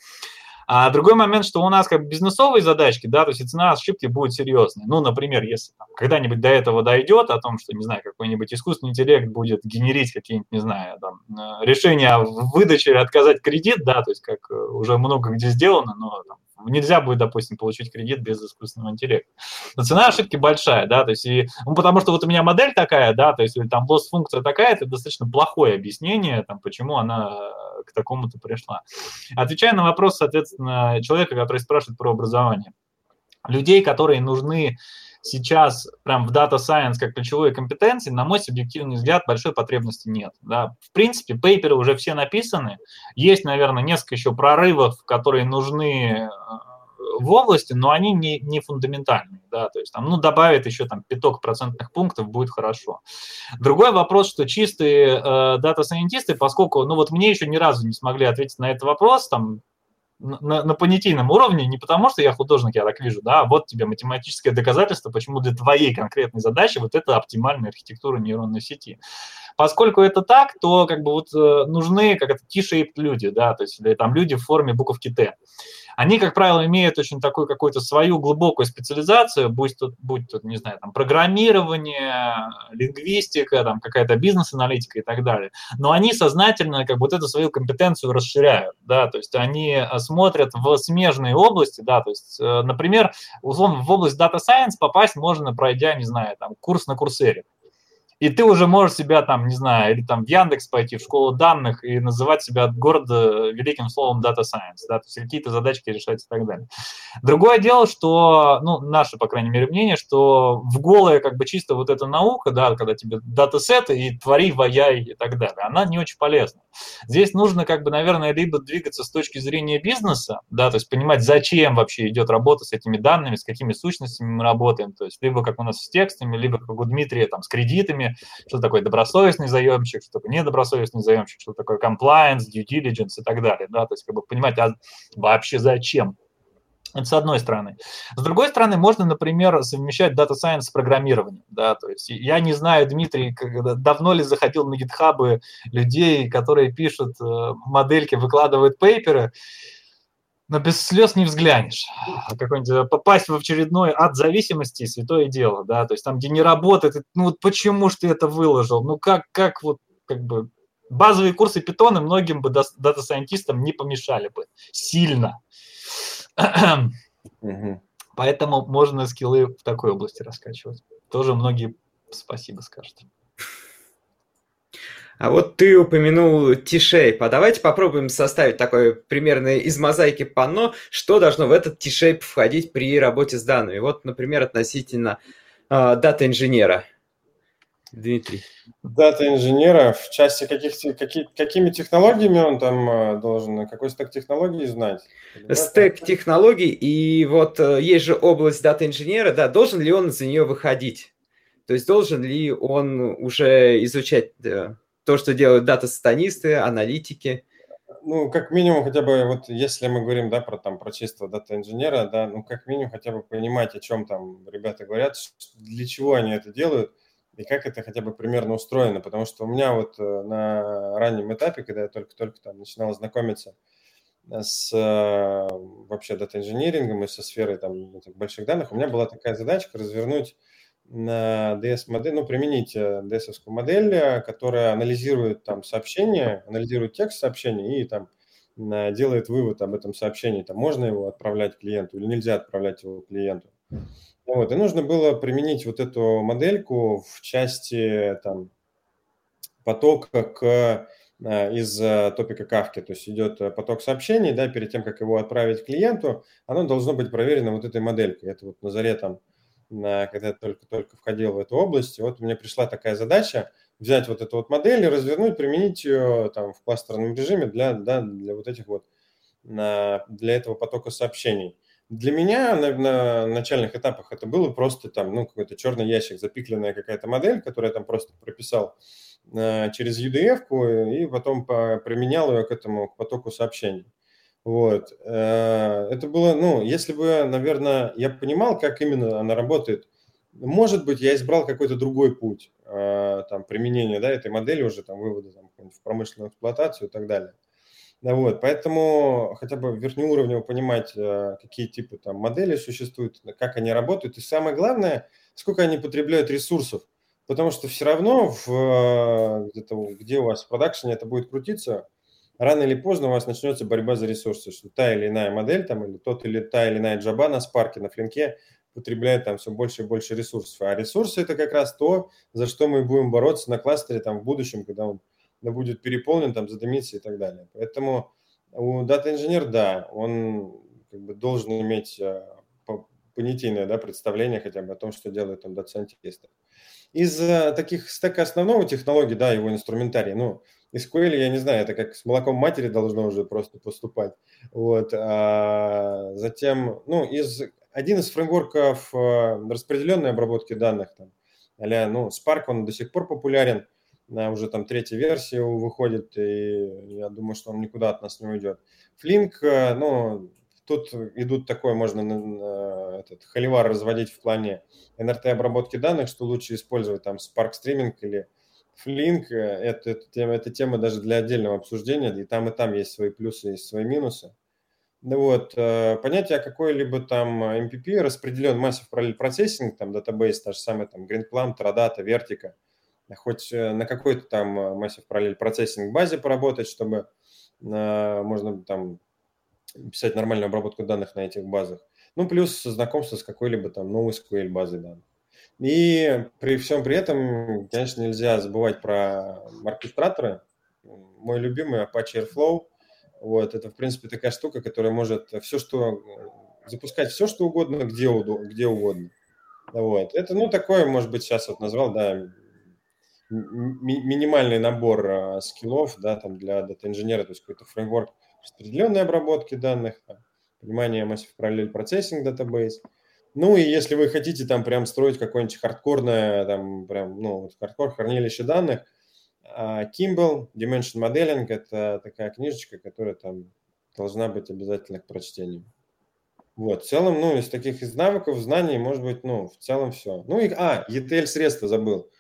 А другой момент, что у нас как бизнесовые задачки, да, то есть цена ошибки будет серьезной. Ну, например, если когда-нибудь до этого дойдет, о том, что, не знаю, какой-нибудь искусственный интеллект будет генерить какие-нибудь, не знаю, там, э, решения в выдаче отказать кредит, да, то есть как э, уже много где сделано, но там, нельзя будет, допустим, получить кредит без искусственного интеллекта. Но цена ошибки большая, да, то есть, и, ну, потому что вот у меня модель такая, да, то есть, или там лосс-функция такая, это достаточно плохое объяснение, там, почему она к такому-то пришла. Отвечая на вопрос, соответственно, человека, который спрашивает про образование. Людей, которые нужны сейчас прям в Data Science как ключевой компетенции, на мой субъективный взгляд, большой потребности нет. Да. В принципе, пейперы уже все написаны. Есть, наверное, несколько еще прорывов, которые нужны э, в области, но они не, не фундаментальные, да, то есть там, ну, добавить еще там пяток процентных пунктов будет хорошо. Другой вопрос, что чистые э, дата-сайентисты, поскольку, ну, вот мне еще ни разу не смогли ответить на этот вопрос, там, на, на понятийном уровне, не потому что я художник, я так вижу, да, а вот тебе математическое доказательство, почему для твоей конкретной задачи вот это оптимальная архитектура нейронной сети. Поскольку это так, то как бы вот э, нужны как это T-shaped люди, да, то есть там люди в форме буковки Т они, как правило, имеют очень такую какую-то свою глубокую специализацию, будь тут, будь тут, не знаю, там, программирование, лингвистика, там, какая-то бизнес-аналитика и так далее. Но они сознательно как бы вот эту свою компетенцию расширяют, да, то есть они э, смотрят в смежные области, да, то есть, э, например, условно, в область Data Science попасть можно, пройдя, не знаю, там, курс на курсере. И ты уже можешь себя там, не знаю, или там в Яндекс пойти, в школу данных и называть себя гордо великим словом Data Science, да, то есть какие-то задачки решать и так далее. Другое дело, что, ну, наше, по крайней мере, мнение, что в голое как бы чисто вот эта наука, да, когда тебе датасеты и твори, ваяй и так далее, она не очень полезна. Здесь нужно как бы, наверное, либо двигаться с точки зрения бизнеса, да, то есть понимать, зачем вообще идет работа с этими данными, с какими сущностями мы работаем, то есть либо как у нас с текстами, либо как у Дмитрия там с кредитами, что такое добросовестный заемщик, что такое недобросовестный заемщик, что такое compliance, due diligence и так далее, да, то есть как бы понимать, а вообще зачем это с одной стороны. С другой стороны, можно, например, совмещать Data Science с программированием. Да? То есть я не знаю, Дмитрий, когда, давно ли заходил на гитхабы людей, которые пишут э, модельки, выкладывают пейперы, но без слез не взглянешь. А какой-нибудь э, попасть в очередной ад зависимости – святое дело, да, то есть там, где не работает, ну вот почему ж ты это выложил, ну как, как вот, как бы, базовые курсы питона многим бы дата-сайентистам не помешали бы сильно. Поэтому можно скиллы в такой области раскачивать. Тоже многие спасибо скажут. А вот ты упомянул T-shape, а давайте попробуем составить такое примерное из мозаики панно, что должно в этот T-shape входить при работе с данными. Вот, например, относительно э, дата-инженера. Дмитрий. Дата-инженера в части каких, какие, какими технологиями он там а, должен, какой стек технологий знать? Стек технологий, и вот э, есть же область дата-инженера, да, должен ли он за нее выходить? То есть должен ли он уже изучать то, что делают дата-сатанисты, аналитики. Ну, как минимум, хотя бы, вот если мы говорим, да, про там, про чистого дата-инженера, да, ну, как минимум, хотя бы понимать, о чем там ребята говорят, для чего они это делают, и как это хотя бы примерно устроено, потому что у меня вот э, на раннем этапе, когда я только-только там начинал знакомиться с э, вообще дата-инжинирингом и со сферой там больших данных, у меня была такая задачка развернуть на DS-модель, ну, применить э, модель, э, которая анализирует там сообщение, анализирует текст сообщения и там э, делает вывод об этом сообщении, там можно его отправлять клиенту или нельзя отправлять его клиенту. Вот, и нужно было применить вот эту модельку в части там, потока к, из топика кавки, то есть идет поток сообщений, да, перед тем, как его отправить клиенту, оно должно быть проверено вот этой моделькой. Это вот на заре там когда я только-только входил в эту область. И вот мне пришла такая задача взять вот эту вот модель и развернуть, применить ее там в кластерном режиме для, да, для вот этих вот, для этого потока сообщений. Для меня на, на начальных этапах это было просто там, ну, какой-то черный ящик, запикленная какая-то модель, которую я там просто прописал э, через UDF и потом по, применял ее к этому к потоку сообщений. Вот. Э, это было, ну, если бы, наверное, я понимал, как именно она работает, может быть, я избрал какой-то другой путь э, там, применения да, этой модели уже, там, вывода там, в промышленную эксплуатацию и так далее. Да, вот, поэтому хотя бы верхнеуровнево понимать, э, какие типы там модели существуют, как они работают, и самое главное, сколько они потребляют ресурсов. Потому что все равно, в, где-то, где у вас в продакшене это будет крутиться, рано или поздно у вас начнется борьба за ресурсы, что та или иная модель, там, или тот или та или иная джаба на спарке, на флинке потребляет там все больше и больше ресурсов. А ресурсы – это как раз то, за что мы будем бороться на кластере там, в будущем, когда он будет переполнен, там, задымится и так далее. Поэтому у дата-инженер, да, он как бы должен иметь э, понятийное да, представление хотя бы о том, что делают там дата-сайентисты. Из э, таких стека основного технологий, да, его инструментарий, ну, SQL, я не знаю, это как с молоком матери должно уже просто поступать. Вот. А затем, ну, из, один из фреймворков э, распределенной обработки данных, там, а ну, Spark, он до сих пор популярен, на уже там третья версия выходит, и я думаю, что он никуда от нас не уйдет. Flink, э, ну, тут идут такое, можно этот холивар разводить в плане NRT обработки данных, что лучше использовать там Spark Streaming или Flink э, это, это, тема, это тема даже для отдельного обсуждения, и там, и там есть свои плюсы, есть свои минусы. Ну вот, э, понятие какой-либо там MPP, распределен Massive Parallel Processing, там Database, та же самая там GreenPlum, Teradata, Vertica, хоть э, на какой-то там Massive Parallel Processing базе поработать, чтобы можно там писать нормальную обработку данных на этих базах. Ну, плюс знакомство с какой-либо там новой SQL базой данных. И при всем при этом, конечно, нельзя забывать про оркестраторы. Мой любимый Apache Airflow. Вот, это, в принципе, такая штука, которая может все, что запускать все, что угодно, где, где угодно. Вот. Это, ну, такое, может быть, сейчас вот назвал, да, ми- минимальный набор а, скиллов, да, там для дата-инженера, то есть какой-то фреймворк распределенной обработки данных, там, понимание Massive Parallel Processing Database – ну и если вы хотите там прям строить какое-нибудь хардкорное, там прям, ну, вот хардкор хранилище данных, а, Kimball, Dimension Modeling – это такая книжечка, которая там должна быть обязательно к прочтению. Вот, в целом, ну, из таких из навыков, знаний, может быть, ну, в целом все. Ну и, а, ETL-средства забыл.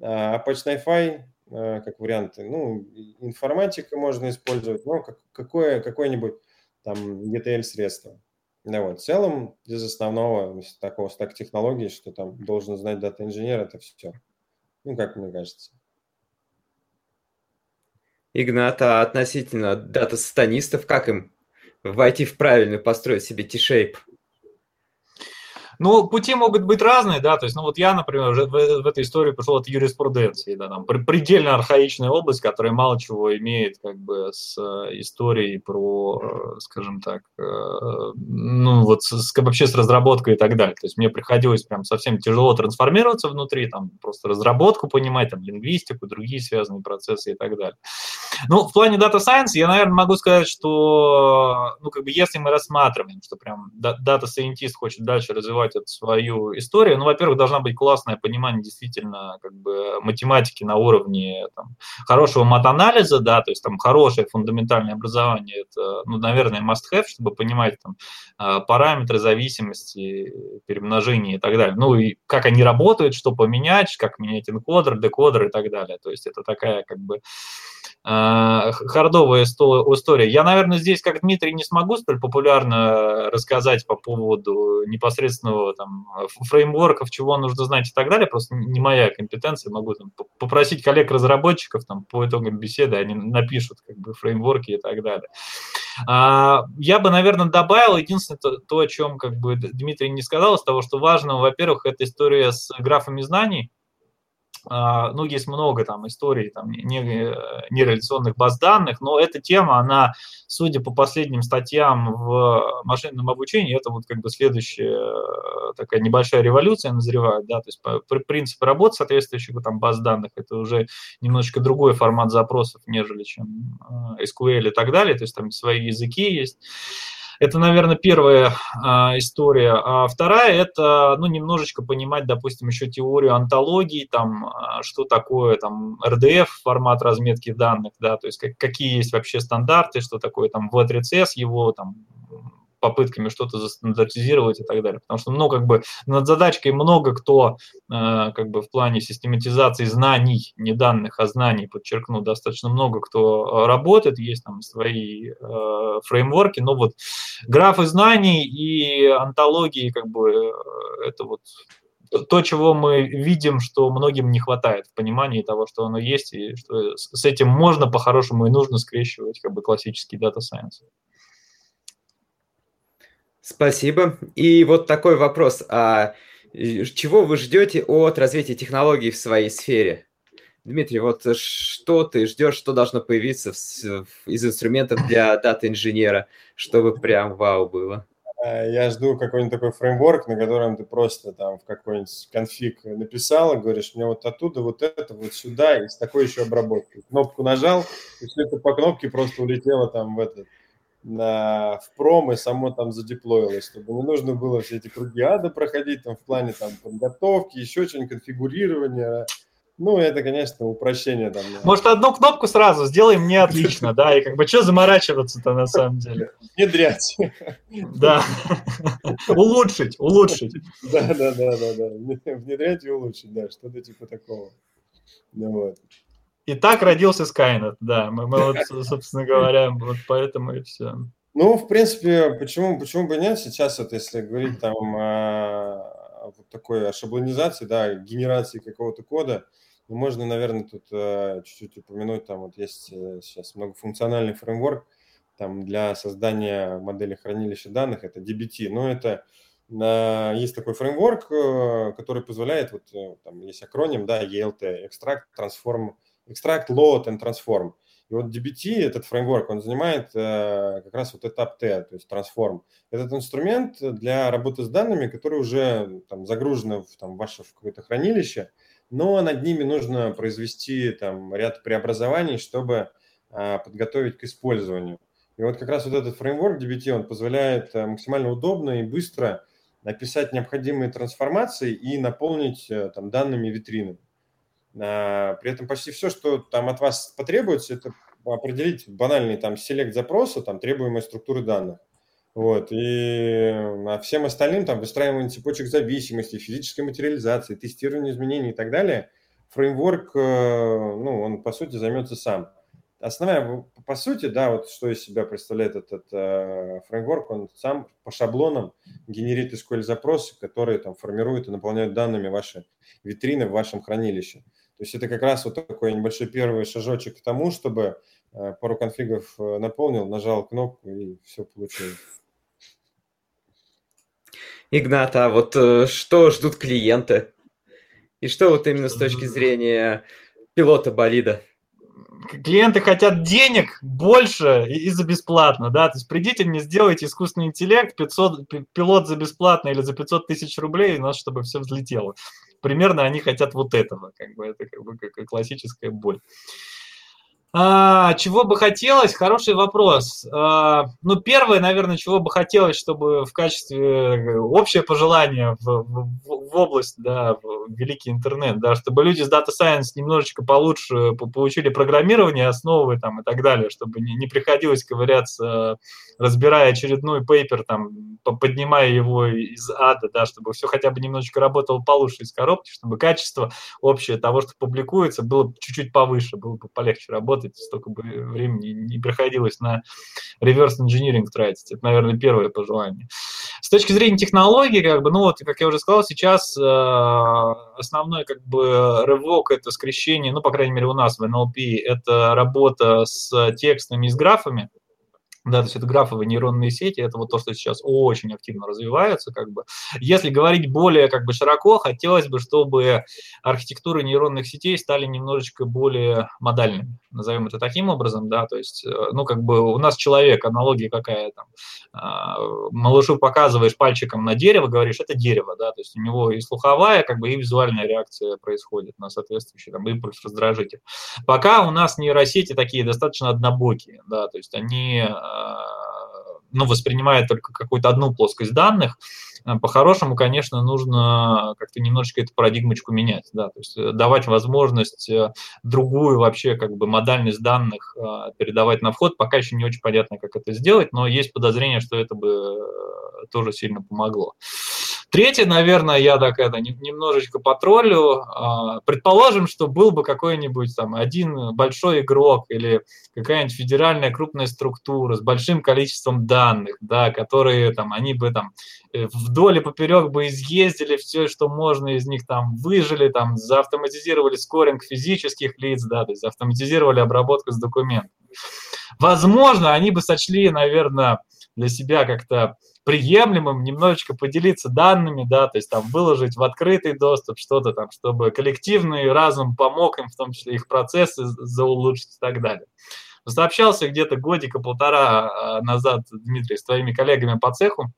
А, Apache NiFi, а, как варианты, ну, информатика можно использовать, ну, как, какое, какое-нибудь там ETL-средство. Да, вот. В целом, из основного, из такого стак технологий, что там должен знать дата-инженер, это все. Ну, как мне кажется. Игнат, а относительно дата-станистов, как им войти в правильно построить себе T-shape? Ну, пути могут быть разные, да, то есть, ну, вот я, например, в, в этой истории пришел от юриспруденции, да, там, предельно архаичная область, которая мало чего имеет, как бы, с э, историей про, э, скажем так, э, ну, вот, с, вообще с разработкой и так далее, то есть, мне приходилось прям совсем тяжело трансформироваться внутри, там, просто разработку понимать, там, лингвистику, другие связанные процессы и так далее. Ну, в плане Data Science я, наверное, могу сказать, что, ну, как бы, если мы рассматриваем, что прям Scientist хочет дальше развивать эту свою историю. Ну, во-первых, должна быть классное понимание действительно как бы математики на уровне там, хорошего мат-анализа, да, то есть там хорошее фундаментальное образование, это, ну, наверное, must-have, чтобы понимать там а, параметры зависимости, перемножения и так далее. Ну, и как они работают, что поменять, как менять энкодер, декодер и так далее. То есть это такая как бы хардовая история. Я, наверное, здесь, как Дмитрий, не смогу столь популярно рассказать по поводу непосредственного там, фреймворков, чего нужно знать и так далее. Просто не моя компетенция. Могу там, попросить коллег-разработчиков там, по итогам беседы, они напишут как бы, фреймворки и так далее. А, я бы, наверное, добавил единственное то, то, о чем как бы Дмитрий не сказал, из того, что важно, во-первых, это история с графами знаний, ну, есть много там историй там, нереляционных баз данных, но эта тема, она, судя по последним статьям в машинном обучении, это вот как бы следующая э, такая небольшая революция назревает, да, то есть принцип работы соответствующих там баз данных, это уже немножечко другой формат запросов, нежели чем э, SQL и так далее, то есть там свои языки есть. Это, наверное, первая а, история. А вторая – это, ну, немножечко понимать, допустим, еще теорию антологии, там, а, что такое, там, RDF, формат разметки данных, да, то есть как, какие есть вообще стандарты, что такое, там, V3C его, там, попытками что-то застандартизировать и так далее. Потому что, ну, как бы над задачкой много кто, э, как бы в плане систематизации знаний, не данных, а знаний, подчеркну, достаточно много кто работает, есть там свои э, фреймворки, но вот графы знаний и антологии, как бы, э, это вот то, чего мы видим, что многим не хватает в понимании того, что оно есть, и что с этим можно по-хорошему и нужно скрещивать как бы классический дата сайенс. Спасибо. И вот такой вопрос. А чего вы ждете от развития технологий в своей сфере? Дмитрий, вот что ты ждешь, что должно появиться из инструментов для дата-инженера, чтобы прям вау было? А, я жду какой-нибудь такой фреймворк, на котором ты просто там в какой-нибудь конфиг написал, говоришь, мне вот оттуда вот это, вот сюда, и с такой еще обработкой. Кнопку нажал, и все это по кнопке просто улетело там в этот на, в пром и само там задеплоилось, чтобы не нужно было все эти круги ада проходить там в плане там подготовки, еще что-нибудь, конфигурирования. Ну, это, конечно, упрощение там. Может, одну кнопку сразу сделаем мне отлично, да, и как бы что заморачиваться-то на самом деле? Внедрять. Да. Улучшить, улучшить. Да, да, да, да, да. Внедрять и улучшить, да, что-то типа такого. Ну вот. И так родился Skynet, да. Мы, мы вот, собственно говоря, вот поэтому и все. Ну, в принципе, почему, почему бы нет? Сейчас вот если говорить там о, вот такой о шаблонизации, да, генерации какого-то кода, ну, можно, наверное, тут э, чуть-чуть упомянуть, там вот есть э, сейчас многофункциональный фреймворк там для создания модели хранилища данных, это DBT, но это есть такой фреймворк, э, который позволяет, вот там есть акроним, да, ELT, Extract, Transform, extract, load and transform. И вот DBT, этот фреймворк, он занимает э, как раз вот этап T, то есть transform. Этот инструмент для работы с данными, которые уже там, загружены в там, ваше в какое-то хранилище, но над ними нужно произвести там, ряд преобразований, чтобы э, подготовить к использованию. И вот как раз вот этот фреймворк DBT, он позволяет э, максимально удобно и быстро написать необходимые трансформации и наполнить э, там, данными витрины. А, при этом почти все, что там от вас потребуется, это определить банальный там селект запроса, там требуемые структуры данных. Вот, и а всем остальным, там, выстраивание цепочек зависимости, физической материализации, тестирование изменений и так далее, фреймворк, э, ну, он, по сути, займется сам. Основная, по сути, да, вот что из себя представляет этот э, фреймворк, он сам по шаблонам генерит SQL-запросы, которые там формируют и наполняют данными ваши витрины в вашем хранилище. То есть это как раз вот такой небольшой первый шажочек к тому, чтобы э, пару конфигов э, наполнил, нажал кнопку и все получилось. Игнат, а вот э, что ждут клиенты? И что вот именно с точки зрения пилота болида? клиенты хотят денег больше и, за бесплатно, да, то есть придите мне, сделайте искусственный интеллект, 500, пилот за бесплатно или за 500 тысяч рублей, у нас чтобы все взлетело. Примерно они хотят вот этого, как бы это как бы как классическая боль. А, чего бы хотелось? Хороший вопрос. А, ну, первое, наверное, чего бы хотелось, чтобы в качестве э, общее пожелание в, в, в область, да, в великий интернет, да, чтобы люди с Data Science немножечко получше получили программирование, основы там и так далее, чтобы не, не приходилось ковыряться, разбирая очередной пейпер, там, поднимая его из ада, да, чтобы все хотя бы немножечко работало получше из коробки, чтобы качество общее того, что публикуется, было чуть-чуть повыше, было бы полегче работать работать, столько бы времени не приходилось на реверс инжиниринг тратить. Это, наверное, первое пожелание. С точки зрения технологий, как бы, ну вот, как я уже сказал, сейчас э, основной как бы рывок это скрещение, ну, по крайней мере, у нас в NLP, это работа с текстами и с графами. Да, то есть это графовые нейронные сети, это вот то, что сейчас очень активно развивается, как бы. Если говорить более как бы широко, хотелось бы, чтобы архитектуры нейронных сетей стали немножечко более модальными, назовем это таким образом, да, то есть, э, ну, как бы у нас человек, аналогия какая там, а, малышу показываешь пальчиком на дерево, говоришь, это дерево, да, то есть у него и слуховая, как бы, и визуальная реакция происходит на соответствующий там импульс, раздражитель. Пока у нас нейросети такие достаточно однобокие, да, то есть они а, ну, воспринимает только какую-то одну плоскость данных, э, по-хорошему, конечно, нужно как-то немножечко эту парадигмочку менять, да, то есть э, давать возможность э, другую вообще как бы модальность данных передавать на вход, пока еще не очень понятно, как это сделать, но есть подозрение, что это бы тоже сильно помогло. Третье, наверное, я так это немножечко потроллю. А, предположим, что был бы какой-нибудь там один большой игрок или какая-нибудь федеральная крупная структура с большим количеством данных, да, которые там, они бы там э, вдоль и поперек бы изъездили все, что можно из них там выжили, там заавтоматизировали скоринг физических лиц, да, то есть автоматизировали обработку с документами. Возможно, они бы сочли, наверное, для себя как-то приемлемым немножечко поделиться данными, да, то есть там выложить в открытый доступ что-то там, чтобы коллективный разум помог им, в том числе их процессы заулучшить и так далее. Просто общался где-то годика-полтора а, назад, Дмитрий, с твоими коллегами по цеху,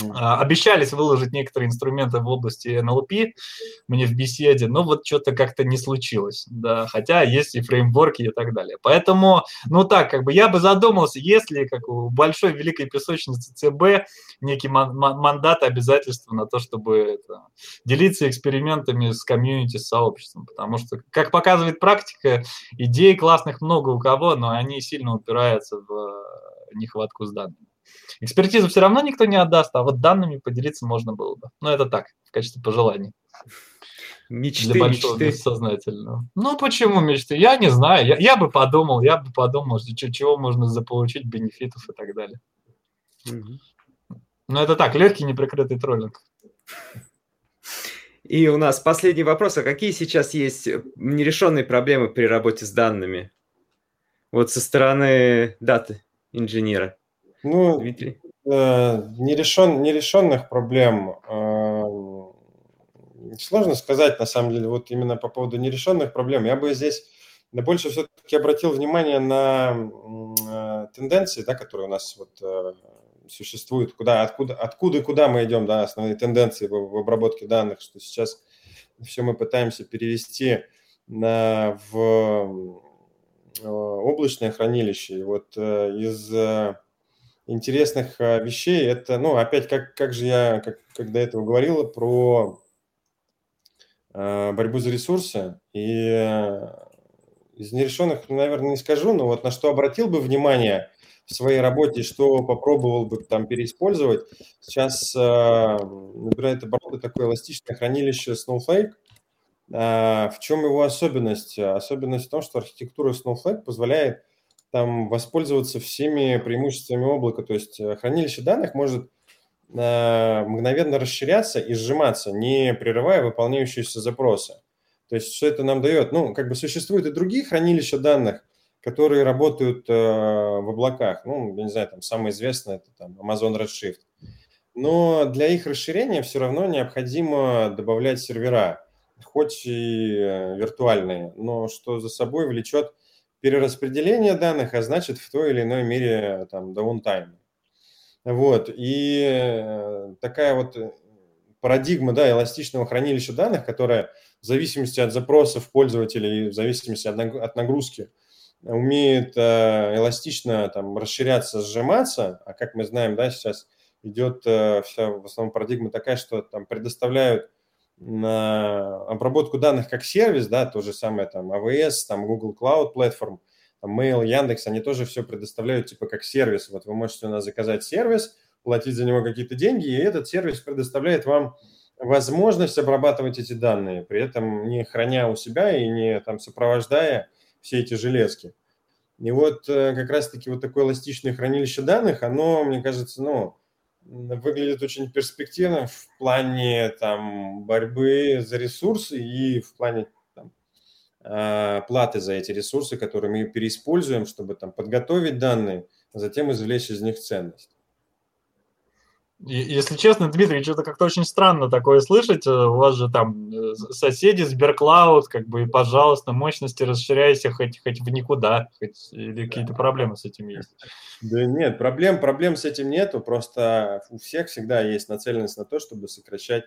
обещались выложить некоторые инструменты в области NLP мне в беседе, но вот что-то как-то не случилось, да, хотя есть и фреймворки и так далее. Поэтому, ну так, как бы я бы задумался, есть ли, как у большой великой песочницы ЦБ, некий мандат обязательства на то, чтобы это, делиться экспериментами с комьюнити, с сообществом, потому что, как показывает практика, идей классных много у кого, но они сильно упираются в нехватку с данными. Экспертизу все равно никто не отдаст, а вот данными поделиться можно было бы. Но это так, в качестве пожеланий. Мечты, Для большого мечты. бессознательного. Ну, почему мечты? Я не знаю. Я, я бы подумал, я бы подумал, что, чего можно заполучить, бенефитов и так далее. Угу. Но это так, легкий неприкрытый троллинг. И у нас последний вопрос. А какие сейчас есть нерешенные проблемы при работе с данными? Вот со стороны даты инженера. Ну, Дмитрий? Э, нерешен, нерешенных проблем э, сложно сказать, на самом деле, вот именно по поводу нерешенных проблем. Я бы здесь да, больше все-таки обратил внимание на э, тенденции, да, которые у нас вот, э, существуют, куда, откуда, откуда и куда мы идем, да, основные тенденции в, в обработке данных, что сейчас все мы пытаемся перевести на, в э, облачное хранилище. И вот э, из э, интересных а, вещей. Это, ну, опять, как, как же я, как, как до этого говорил, про э, борьбу за ресурсы. И э, из нерешенных, наверное, не скажу, но вот на что обратил бы внимание в своей работе, что попробовал бы там переиспользовать. Сейчас э, набирает обороты такое эластичное хранилище Snowflake. Э, в чем его особенность? Особенность в том, что архитектура Snowflake позволяет там воспользоваться всеми преимуществами облака. То есть э, хранилище данных может э, мгновенно расширяться и сжиматься, не прерывая выполняющиеся запросы. То есть что это нам дает? Ну, как бы существуют и другие хранилища данных, которые работают э, в облаках. Ну, я не знаю, там самое известное это там Amazon Redshift. Но для их расширения все равно необходимо добавлять сервера, хоть и э, виртуальные, но что за собой влечет перераспределение данных, а значит в той или иной мере там даунтайм. Вот, и э, такая вот э, парадигма, да, эластичного хранилища данных, которая в зависимости от запросов пользователей, в зависимости от нагрузки, умеет э, эластично там расширяться, сжиматься, а как мы знаем, да, сейчас идет вся в основном парадигма такая, что там предоставляют обработку данных как сервис, да, то же самое там AWS, там Google Cloud Platform, там Mail, Яндекс, они тоже все предоставляют типа как сервис. Вот вы можете у нас заказать сервис, платить за него какие-то деньги, и этот сервис предоставляет вам возможность обрабатывать эти данные, при этом не храня у себя и не там сопровождая все эти железки. И вот э, как раз-таки вот такое эластичное хранилище данных, оно, мне кажется, ну, выглядит очень перспективно в плане там, борьбы за ресурсы и в плане там, а, платы за эти ресурсы, которые мы переиспользуем, чтобы там, подготовить данные, а затем извлечь из них ценность. Если честно, Дмитрий, что-то как-то очень странно такое слышать. Э, у вас же там э, соседи, Сберклауд, как бы, и, пожалуйста, мощности расширяйся хоть, хоть в никуда, хоть, или какие-то проблемы с этим есть. Да нет, проблем, проблем с этим нету, просто у всех всегда есть нацеленность на то, чтобы сокращать,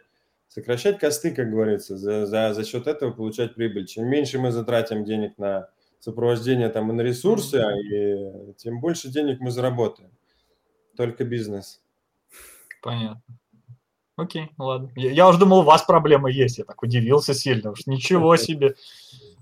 сокращать косты, как говорится, за, за, за счет этого получать прибыль. Чем меньше мы затратим денег на сопровождение там и на ресурсы, и тем больше денег мы заработаем. только бизнес. Понятно. Окей, ладно. Я, я уже думал, у вас проблемы есть. Я так удивился сильно. Уж ничего себе.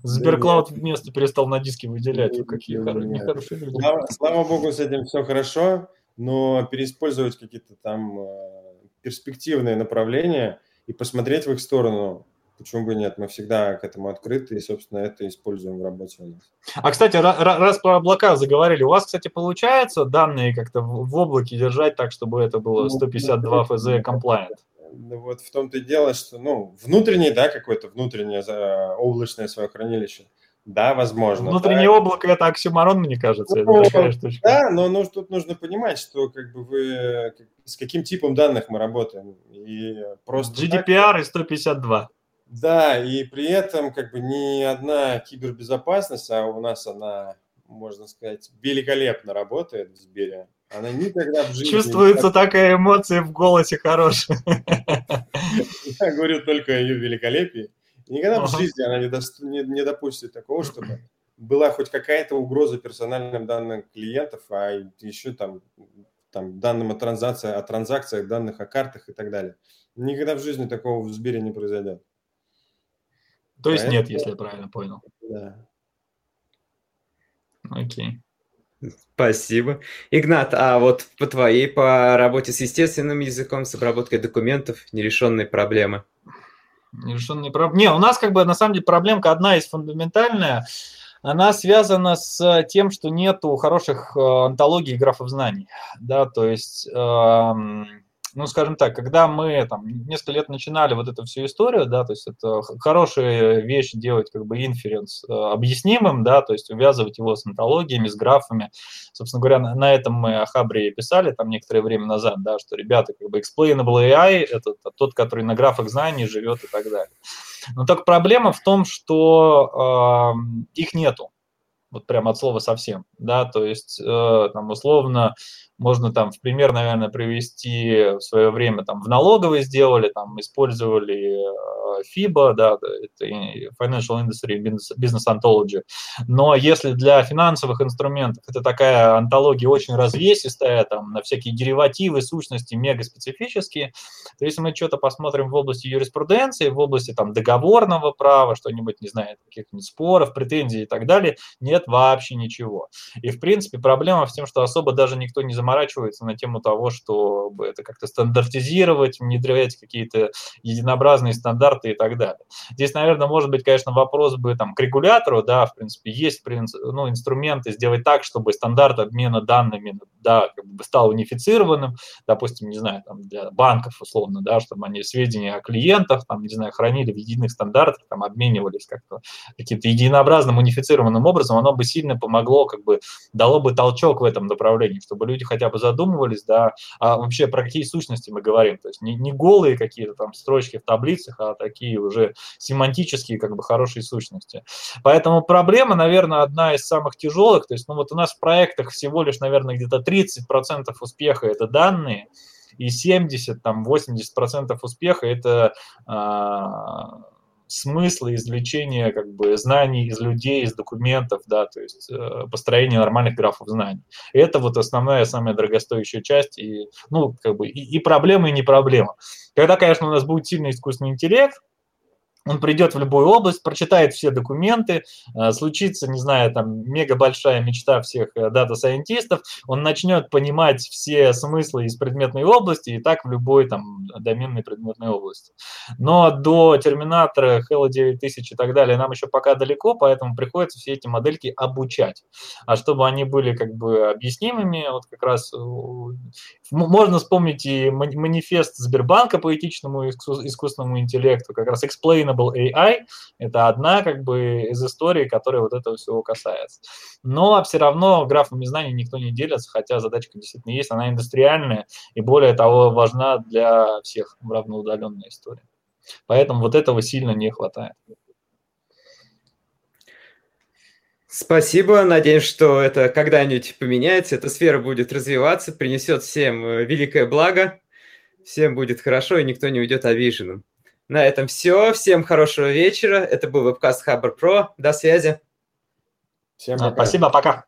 Сберклауд место перестал на диске выделять. Какие нехорошие люди. Слава, слава богу, с этим все хорошо, но переиспользовать какие-то там э, перспективные направления и посмотреть в их сторону Почему бы нет? Мы всегда к этому открыты и, собственно, это используем в работе у нас. А, кстати, раз про облака заговорили, у вас, кстати, получается данные как-то в облаке держать так, чтобы это было 152 ФЗ compliant? Вот в том-то и дело, что, ну, внутренний, да, какое-то внутреннее облачное свое хранилище, да, возможно. Внутреннее да. облако – это оксимарон, мне кажется. Ну, это такая штучка. Да, но ну, тут нужно понимать, что как бы вы с каким типом данных мы работаем. И просто GDPR так, и 152. Да, и при этом как бы ни одна кибербезопасность, а у нас она, можно сказать, великолепно работает в Сбере, она никогда в жизни... Чувствуется не... такая эмоция в голосе хорошая. Я говорю только о ее великолепии. Никогда в жизни она не, до... не, не допустит такого, чтобы была хоть какая-то угроза персональным данным клиентов, а еще там, там данным о, транзакции, о транзакциях, данных о картах и так далее. Никогда в жизни такого в Сбере не произойдет. То есть нет, если я правильно понял. Да. Окей. Спасибо. Игнат, а вот по твоей, по работе с естественным языком, с обработкой документов, нерешенные проблемы? Нерешенные проблемы. Не, у нас как бы на самом деле проблемка одна из фундаментальная. Она связана с тем, что нету хороших э, антологий графов знаний. Да, то есть эм, ну, скажем так, когда мы там несколько лет начинали вот эту всю историю, да, то есть это хорошая вещь делать как бы инференс э, объяснимым, да, то есть увязывать его с антологиями, с графами. Собственно говоря, на, на этом мы о Хабре писали там некоторое время назад, да, что ребята как бы explainable AI – это тот, который на графах знаний живет и так далее. Но только проблема в том, что э, их нету, вот прямо от слова совсем, да, то есть э, там условно можно там в пример, наверное, привести в свое время там в налоговой сделали, там использовали FIBA, да, это Financial Industry Business Ontology. Но если для финансовых инструментов это такая антология очень развесистая, там на всякие деривативы, сущности мега специфические, то если мы что-то посмотрим в области юриспруденции, в области там договорного права, что-нибудь, не знаю, каких-нибудь споров, претензий и так далее, нет вообще ничего. И, в принципе, проблема в том, что особо даже никто не заморачивается на тему того, чтобы это как-то стандартизировать, внедрять какие-то единообразные стандарты и так далее. Здесь, наверное, может быть, конечно, вопрос бы там к регулятору, да, в принципе, есть ну, инструменты сделать так, чтобы стандарт обмена данными, да, как бы стал унифицированным, допустим, не знаю, там для банков условно, да, чтобы они сведения о клиентах, там, не знаю, хранили в единых стандартах, там, обменивались как-то каким-то единообразным, унифицированным образом, оно бы сильно помогло, как бы дало бы толчок в этом направлении, чтобы люди хотя бы задумывались, да, а вообще про какие сущности мы говорим, то есть не, не голые какие-то там строчки в таблицах, а такие уже семантические, как бы хорошие сущности. Поэтому проблема, наверное, одна из самых тяжелых. То есть, ну вот у нас в проектах всего лишь, наверное, где-то 30% успеха это данные, и 70, там, 80% успеха это а, смысла извлечения как бы знаний из людей, из документов, да, то есть э, построение нормальных графов знаний. И это вот основная, самая дорогостоящая часть, и, ну, как бы, и, и проблема, и не проблема. Когда, конечно, у нас будет сильный искусственный интеллект, он придет в любую область, прочитает все документы, э, случится, не знаю, там, мега большая мечта всех э, дата-сайентистов, он начнет понимать все смыслы из предметной области и так в любой там доменной предметной области. Но до терминатора, Hello 9000 и так далее нам еще пока далеко, поэтому приходится все эти модельки обучать. А чтобы они были как бы объяснимыми, вот как раз э, можно вспомнить и манифест Сбербанка по этичному искусственному интеллекту, как раз explainable Explainable AI – это одна как бы из историй, которая вот этого всего касается. Но все равно графами знаний никто не делится, хотя задачка действительно есть, она индустриальная и более того важна для всех равноудаленной истории. Поэтому вот этого сильно не хватает. Спасибо. Надеюсь, что это когда-нибудь поменяется, эта сфера будет развиваться, принесет всем э, великое благо, всем будет хорошо и никто не уйдет обиженным. На этом все. Всем хорошего вечера. Это был вебкаст Хабр Про. До связи. Всем пока. Спасибо, пока.